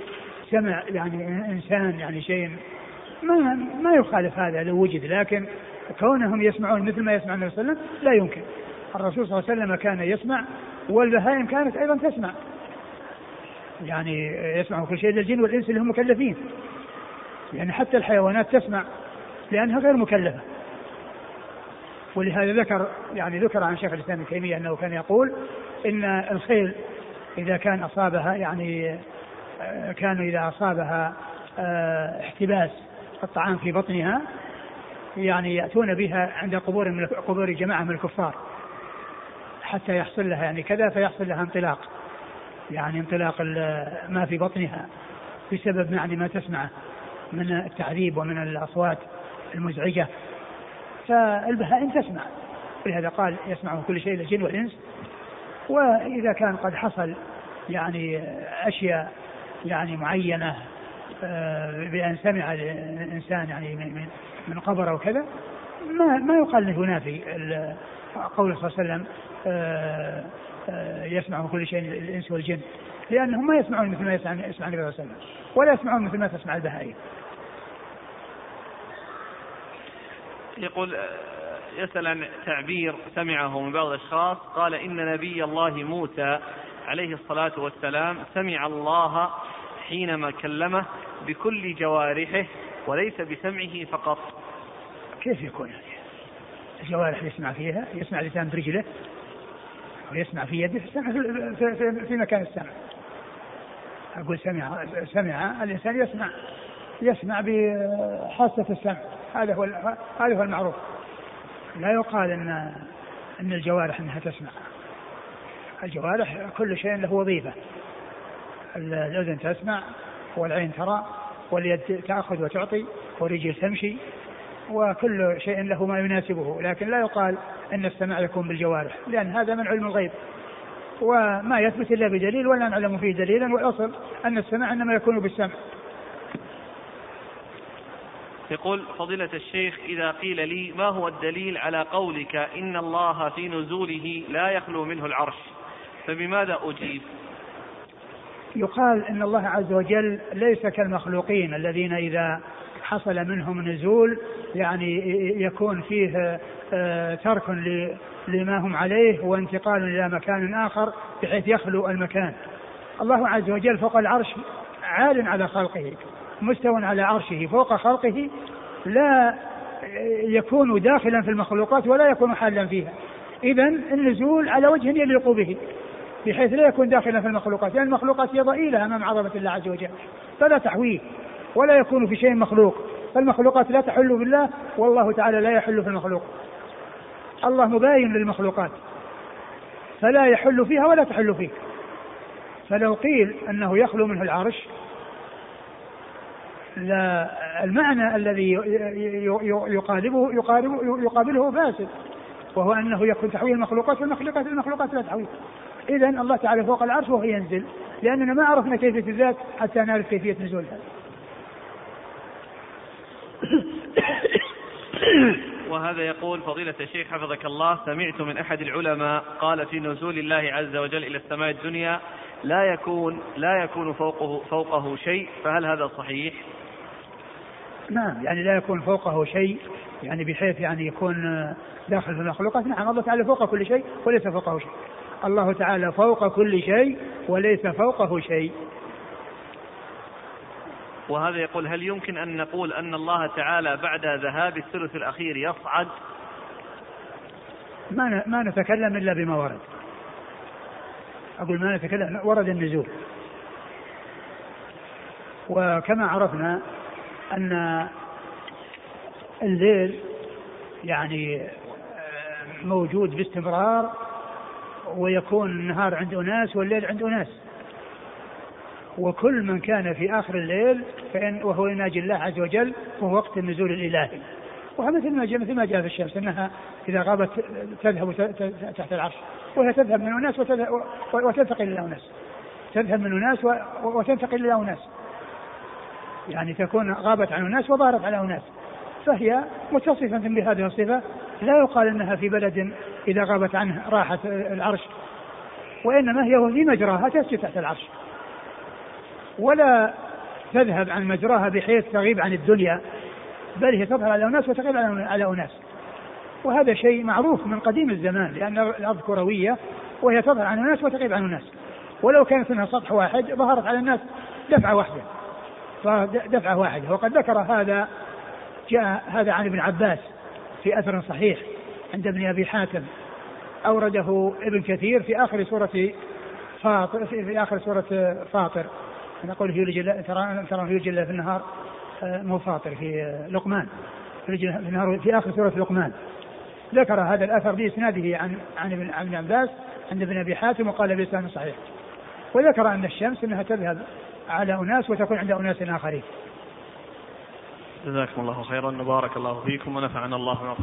سمع يعني إنسان يعني شيء ما ما يخالف هذا لو وجد لكن كونهم يسمعون مثل ما يسمع النبي صلى الله عليه وسلم لا يمكن. الرسول صلى الله عليه وسلم كان يسمع والبهائم كانت أيضا تسمع. يعني يسمع كل شيء الجن والإنس اللي هم مكلفين. يعني حتى الحيوانات تسمع لأنها غير مكلفة. ولهذا ذكر يعني ذكر عن شيخ الإسلام ابن تيمية أنه كان يقول إن الخيل إذا كان أصابها يعني آه، كانوا إذا أصابها آه، احتباس الطعام في بطنها يعني يأتون بها عند قبور من قبور جماعة من الكفار حتى يحصل لها يعني كذا فيحصل لها انطلاق يعني انطلاق ما في بطنها بسبب يعني ما تسمعه من التعذيب ومن الأصوات المزعجة. فالبهائم تسمع. ولهذا قال يسمع كل شيء الجن والإنس. وإذا كان قد حصل يعني أشياء يعني معينة آه، بأن سمع الإنسان يعني من من قبر أو كذا ما ما يقال إنه ينافي قوله صلى الله عليه وسلم آه، آه، يسمع كل شيء الإنس والجن. لأنهم ما يسمعون مثل ما يسمع النبي صلى الله عليه وسلم ولا يسمعون مثل ما تسمع البهائم. يقول يسأل عن تعبير سمعه من بعض الأشخاص قال إن نبي الله موسى عليه الصلاة والسلام سمع الله حينما كلمه بكل جوارحه وليس بسمعه فقط. كيف يكون يعني الجوارح يسمع فيها يسمع لسان برجله ويسمع في يده في, في, في مكان السمع. أقول سمع سمع الإنسان يسمع يسمع بحاسة السمع. هذا هو هذا هو المعروف. لا يقال ان إن الجوارح إنها تسمع. الجوارح كل شيء له وظيفة. الأذن تسمع والعين ترى واليد تأخذ وتعطي والرجل تمشي وكل شيء له ما يناسبه. لكن لا يقال إن السمع يكون بالجوارح لأن هذا من علم الغيب. وما يثبت إلا بدليل ولا نعلم فيه دليلا والأصل أن السمع إنما يكون بالسمع. يقول فضيلة الشيخ إذا قيل لي ما هو الدليل على قولك إن الله في نزوله لا يخلو منه العرش فبماذا أجيب؟ يقال إن الله عز وجل ليس كالمخلوقين الذين إذا حصل منهم نزول يعني يكون فيه آه، ترك لما هم عليه وانتقال إلى مكان آخر بحيث يخلو المكان. الله عز وجل فوق العرش عال على خلقه. مستوى على عرشه فوق خلقه لا يكون داخلا في المخلوقات ولا يكون حالا فيها. إذا النزول على وجه يليق به بحيث لا يكون داخلا في المخلوقات لأن المخلوقات هي ضئيلة أمام عظمة الله عز وجل فلا تحويه ولا يكون في شيء مخلوق. فالمخلوقات لا تحل بالله والله تعالى لا يحل في المخلوق. الله مباين للمخلوقات فلا يحل فيها ولا تحل فيه فلو قيل أنه يخلو منه العرش لا المعنى الذي يقاربه يقاربه يقابله فاسد وهو أنه يكون تحويل المخلوقات والمخلوقات المخلوقات لا تحويل اذا الله تعالى فوق العرش وهو ينزل لأننا ما عرفنا كيفية الذات حتى نعرف كيفية نزولها وهذا يقول فضيلة الشيخ حفظك الله سمعت من أحد العلماء قال في نزول الله عز وجل إلى السماء الدنيا لا يكون لا يكون فوقه فوقه شيء فهل هذا صحيح؟ نعم يعني لا يكون فوقه شيء يعني بحيث يعني يكون داخل في المخلوقات. نعم الله تعالى فوق كل شيء وليس فوقه شيء. الله تعالى فوق كل شيء وليس فوقه شيء. وهذا يقول هل يمكن أن نقول أن الله تعالى بعد ذهاب الثلث الأخير يصعد؟ ما ما نتكلم إلا بما ورد. أقول ما نتكلم ورد النزول. وكما عرفنا أن الليل يعني موجود باستمرار ويكون النهار عند أناس والليل عند أناس. وكل من كان في آخر الليل فإن وهو يناجي الله عز وجل فهو وقت النزول الإلهي. وهذا مثل ما جاء مثل ما جاء في الشمس إنها إذا غابت تذهب تحت العرش. وهي تذهب من أناس وتنتقل إلى أناس. تذهب من أناس وتنتقل إلى أناس. يعني تكون غابت عن اناس وظهرت على أناس. فهي متصفة بهذه الصفة. لا يقال إنها في بلد إذا غابت عنه راحت العرش وإنما هي في مجراها تسجد تحت العرش. ولا تذهب عن مجراها بحيث تغيب عن الدنيا بل هي تظهر على أناس وتغيب على أناس. وهذا شيء معروف من قديم الزمان لأن الأرض كروية وهي تظهر عن أناس وتغيب عن أناس. ولو كانت منها سطح واحد ظهرت على الناس دفعة واحدة. دفعة واحدة. وقد ذكر هذا جاء هذا عن ابن عباس في أثر صحيح عند ابن أبي حاتم. أورده ابن كثير في آخر سورة فاطر في آخر سورة فاطر. نقول يولج ترى ترى يولج في النهار مو فاطر في لقمان. في, في آخر سورة لقمان. ذكر هذا الأثر بإسناده عن عن ابن عباس عند ابن أبي حاتم وقال بإسناد صحيح. وذكر أن الشمس إنها تذهب على أناس وتكون عند أناس آخرين. جزاكم الله خيرا وبارك الله فيكم ونفعنا الله بما